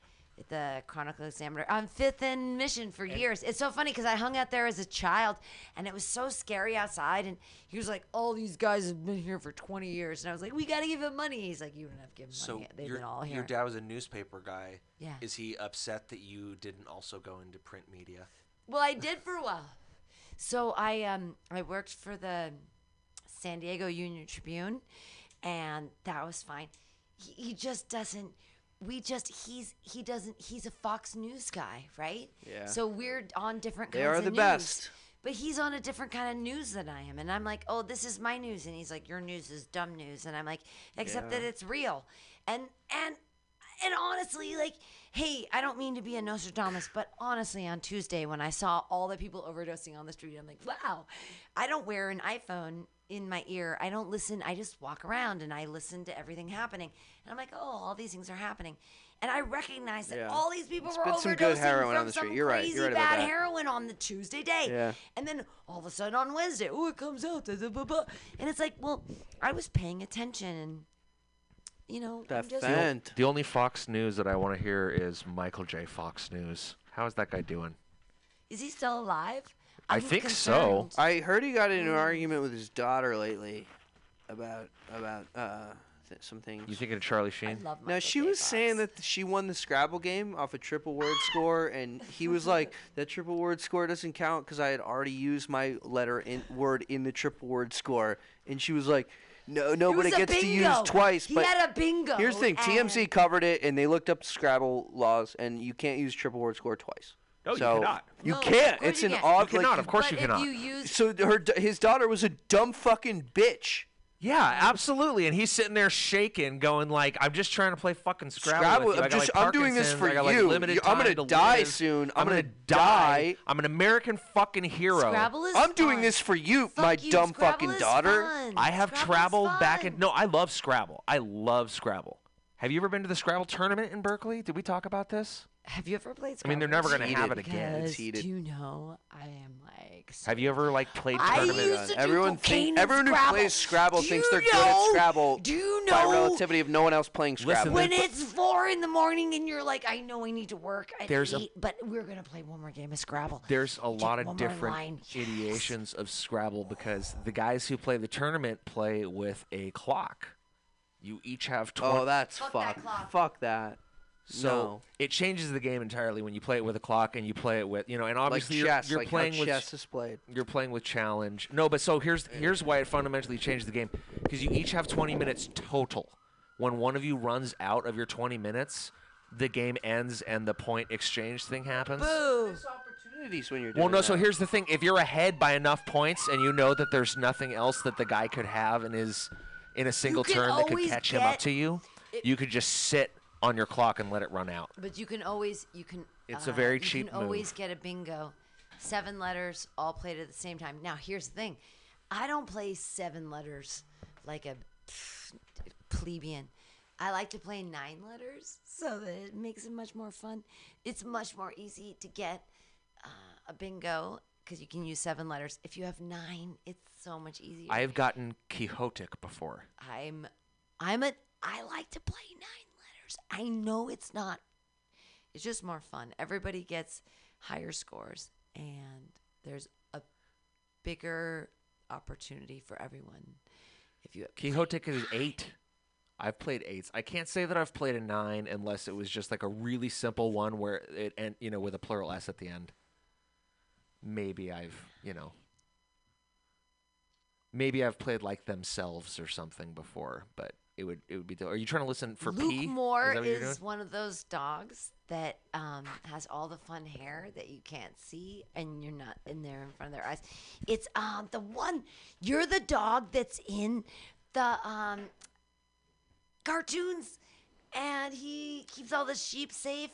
the Chronicle Examiner on Fifth and Mission for years. It's so funny because I hung out there as a child, and it was so scary outside. And he was like, "All these guys have been here for 20 years," and I was like, "We got to give him money." He's like, "You don't have to give him So money. They've your, been all here." your dad was a newspaper guy. Yeah. Is he upset that you didn't also go into print media? Well, I did for a while. So I um I worked for the San Diego Union Tribune, and that was fine. He, he just doesn't. We just he's he doesn't he's a Fox News guy, right? Yeah. So we're on different. They kinds are the news. best. But he's on a different kind of news than I am, and I'm like, oh, this is my news, and he's like, your news is dumb news, and I'm like, except that it's real, and and and honestly, like, hey, I don't mean to be a Nostradamus, but honestly, on Tuesday when I saw all the people overdosing on the street, I'm like, wow, I don't wear an iPhone in my ear. I don't listen. I just walk around and I listen to everything happening, and I'm like, oh, all these things are happening. And I recognize that Yeah. all these people Spit were some overdosing good heroin from on the street. some You're right. crazy You're right bad that. heroin on the Tuesday day. Yeah. And then all of a sudden on Wednesday, oh, it comes out. da, da, ba, ba. And it's like, well, I was paying attention and, you know, I'm just. The, the only Fox News that I want to hear is Michael J. Fox News. How is that guy doing? Is he still alive? I I'm think concerned. so. I heard he got in an argument with his daughter lately about about uh th- some things. You thinking of Charlie Sheen? Now she was saying that she won the Scrabble game off a triple word score, and he was like, "That triple word score doesn't count because I had already used my letter in word in the triple word score." And she was like, "No, nobody was a gets to use bingo. twice." He but had a bingo, Here's the thing: TMZ covered it, and they looked up Scrabble laws, and you can't use triple word score twice. No, you cannot. You No, can't. course It's you an can't. odd. You cannot, like, of course But you if cannot. you use So her his daughter was a dumb fucking bitch. Yeah, absolutely. And he's sitting there shaking, going like, "I'm just trying to play fucking Scrabble." Scrabble, with you. I I'm got, just- like, I'm doing this for got, like, you. limited You- I'm gonna to die live. soon. I'm, I'm gonna gonna die. die. I'm an American fucking hero. Scrabble is I'm doing this for you, my you, dumb Scrabble fucking daughter. fun. I have Scrabble's traveled back in. fun. No, I love Scrabble. I love Scrabble. Have you ever been to the Scrabble tournament in Berkeley? Did we talk about this? Have you ever played Scrabble? I mean, they're never gonna have it heated. again. It's heated. Do you know I am like. Have you ever like played I tournament? used to do everyone cocaine think, everyone who Scrabble. plays Scrabble Do thinks they're good at Scrabble Do you by know? relativity of no one else playing Scrabble. Listen, When it's four in the morning and you're like, I know I need to work at There's a- but we're gonna play one more game of Scrabble. There's a lot of different line. ideations of Scrabble because the guys who play the tournament play with a clock. You each have 20. oh, that's Fuck fuck. that clock. Fuck that. So No. it changes the game entirely when you play it with a clock and you play it with you know, and obviously you're- chess, you're, like how playing with chess is played. You're playing with challenge. No, but so here's here's why it fundamentally changed the game because you each have 20 minutes total. When one of you runs out of your 20 minutes, the game ends and the point exchange thing happens. Boo! opportunities when you're doing Well, no. So here's the thing: if you're ahead by enough points, and you know that there's nothing else that the guy could have in his in a single turn that could always catch him up to you, it- you could just sit on your clock and let it run out. But you can always you can. It's a uh, very you cheap can always move. get a bingo, seven letters all played at the same time. Now here's the thing, I don't play seven letters like a pff, plebeian. I like to play nine letters so that it makes it much more fun. It's much more easy to get uh, a bingo because you can use seven letters. If you have nine, it's so much easier. I have gotten Quixotic before. I'm I'm a I like to play nine I know it's not it's just more fun. Everybody gets higher scores and there's a bigger opportunity for everyone. If you Quixotic is eight. I've played eights. I can't say that I've played a nine unless it was just like a really simple one where it and you know with a plural s at the end. Maybe I've you know. Maybe I've played like themselves or something before, but it would it would be. The. Are you trying to listen for Luke P? Moore is, that what you're is one of those dogs that um, has all the fun hair that you can't see, and you're not in there in front of their eyes. It's um, the one. You're the dog that's in the um, cartoons, and he keeps all the sheep safe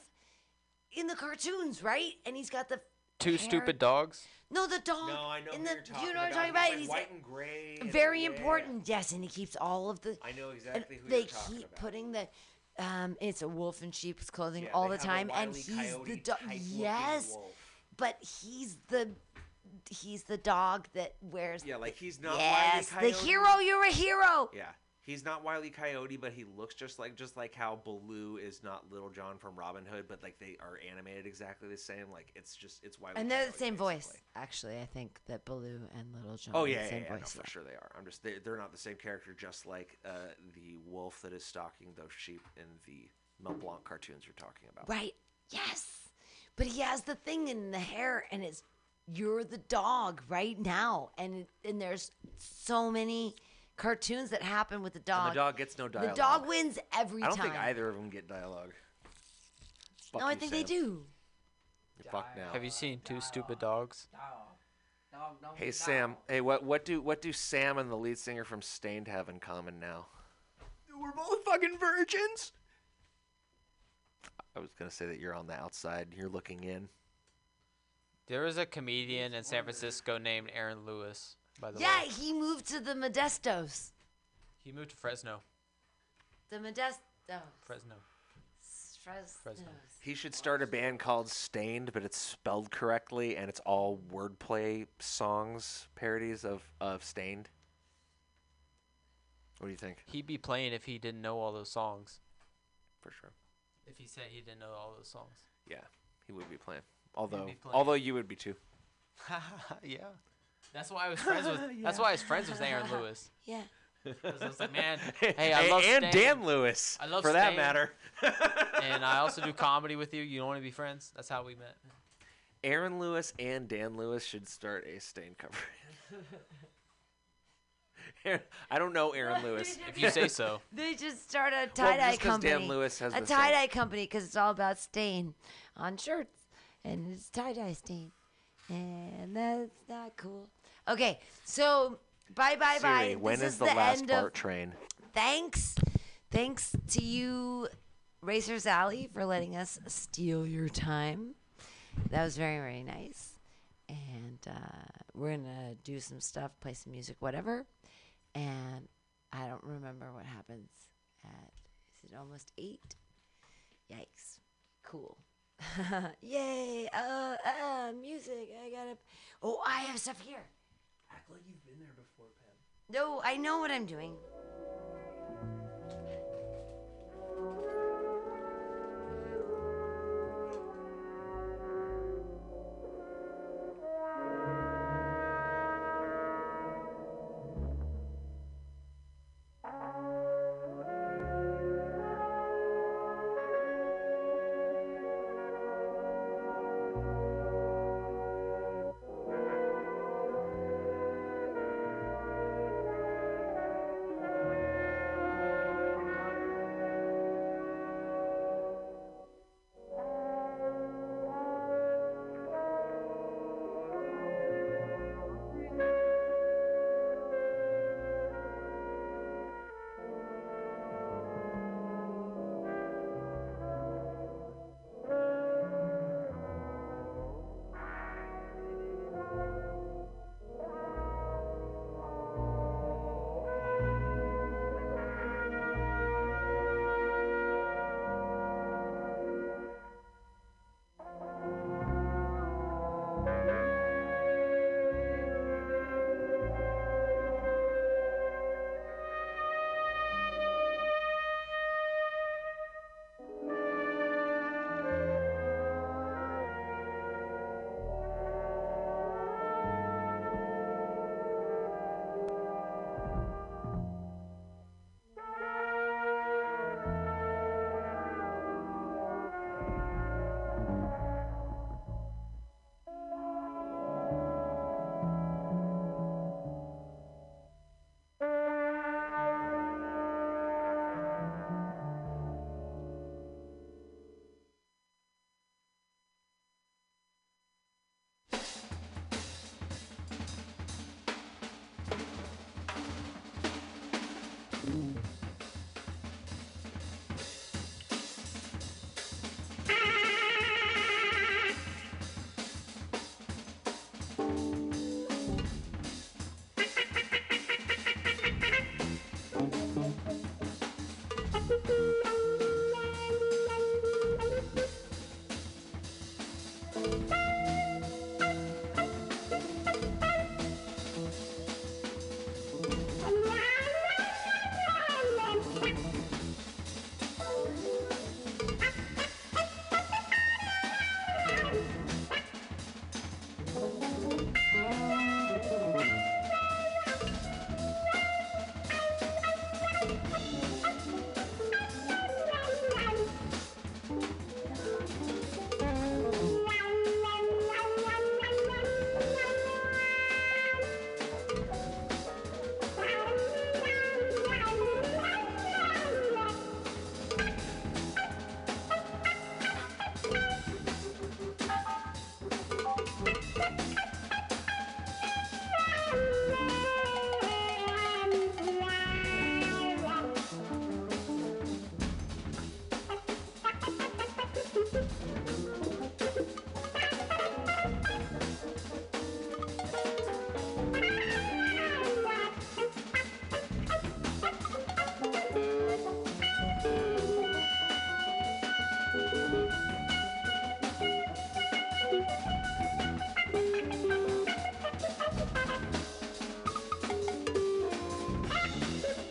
in the cartoons, right? And he's got the Two hair- stupid dogs. No, the dog. No, I know in who the, you're talking You know what I'm about. talking about? He's white and gray and- Very yeah. important. Yes, and he keeps all of the. I know exactly who they you're talking keep putting the. Um, it's a wolf in sheep's clothing Yeah, all the time, and he's the dog. Yes, wolf. but he's the. He's the dog that wears. Yeah, like he's not Yes, the hero. You're a hero. Yeah. He's not Wiley Coyote, but he looks just like just like how Baloo is not Little John from Robin Hood, but like they are animated exactly the same. Like it's just it's Wiley. And they're Coyote, the same basically. voice. Actually, I think that Baloo and Little John. Oh are yeah, the yeah, same yeah, no, for sure they are. I'm just they, they're not the same character, just like uh, the wolf that is stalking those sheep in the Mel Blanc cartoons you're talking about. Right. Yes. But he has the thing in the hair, and it's you're the dog right now, and and there's so many cartoons that happen with the dog. And the dog gets no dialogue. The dog wins every time. I don't time. think either of them get dialogue. Fuck no, I think Sam. they do. You're fucked now. Have you seen Two Stupid Dogs? Hey Sam, hey what what do what do Sam and the lead singer from Staind have in common now? We're both fucking virgins. I was gonna say that you're on the outside, you're looking in. There was a comedian in San Francisco named Aaron Lewis. By the Yeah, way, he moved to the Modestos. he moved to Fresno. The Modestos. Fresno. Fresno. He should start a band called Stained, but it's spelled correctly and it's all wordplay songs, parodies of, of Staind. What do you think? He'd be playing if he didn't know all those songs. For sure. If he said he didn't know all those songs. Yeah, he would be playing. Although be playing. although you would be too. yeah. That's why I was friends with. That's why I was friends with Aaron Lewis. Yeah. 'Cause I was like, man, hey, I And- love and Staind. Dan Lewis, I love for that matter. and I also do comedy with you. You don't want to be friends. That's how we met. Aaron Lewis and Dan Lewis should start a stain cover. I don't know Aaron Lewis. If you say so. They just start a tie dye just 'cause company. Dan Lewis has a tie dye company because it's all about stain on shirts, and it's tie dye stain, and that's not cool. Okay, so bye bye bye. When this is the, the last end BART of train? thanks thanks to you racers alley for letting us steal your time. That was very very nice. And uh, we're gonna do some stuff play some music whatever. And i don't remember what happens at is it almost eight? Yikes. Cool. Yay uh uh music i gotta oh i have stuff here Act like you've been there before, Pam. no i know what i'm doing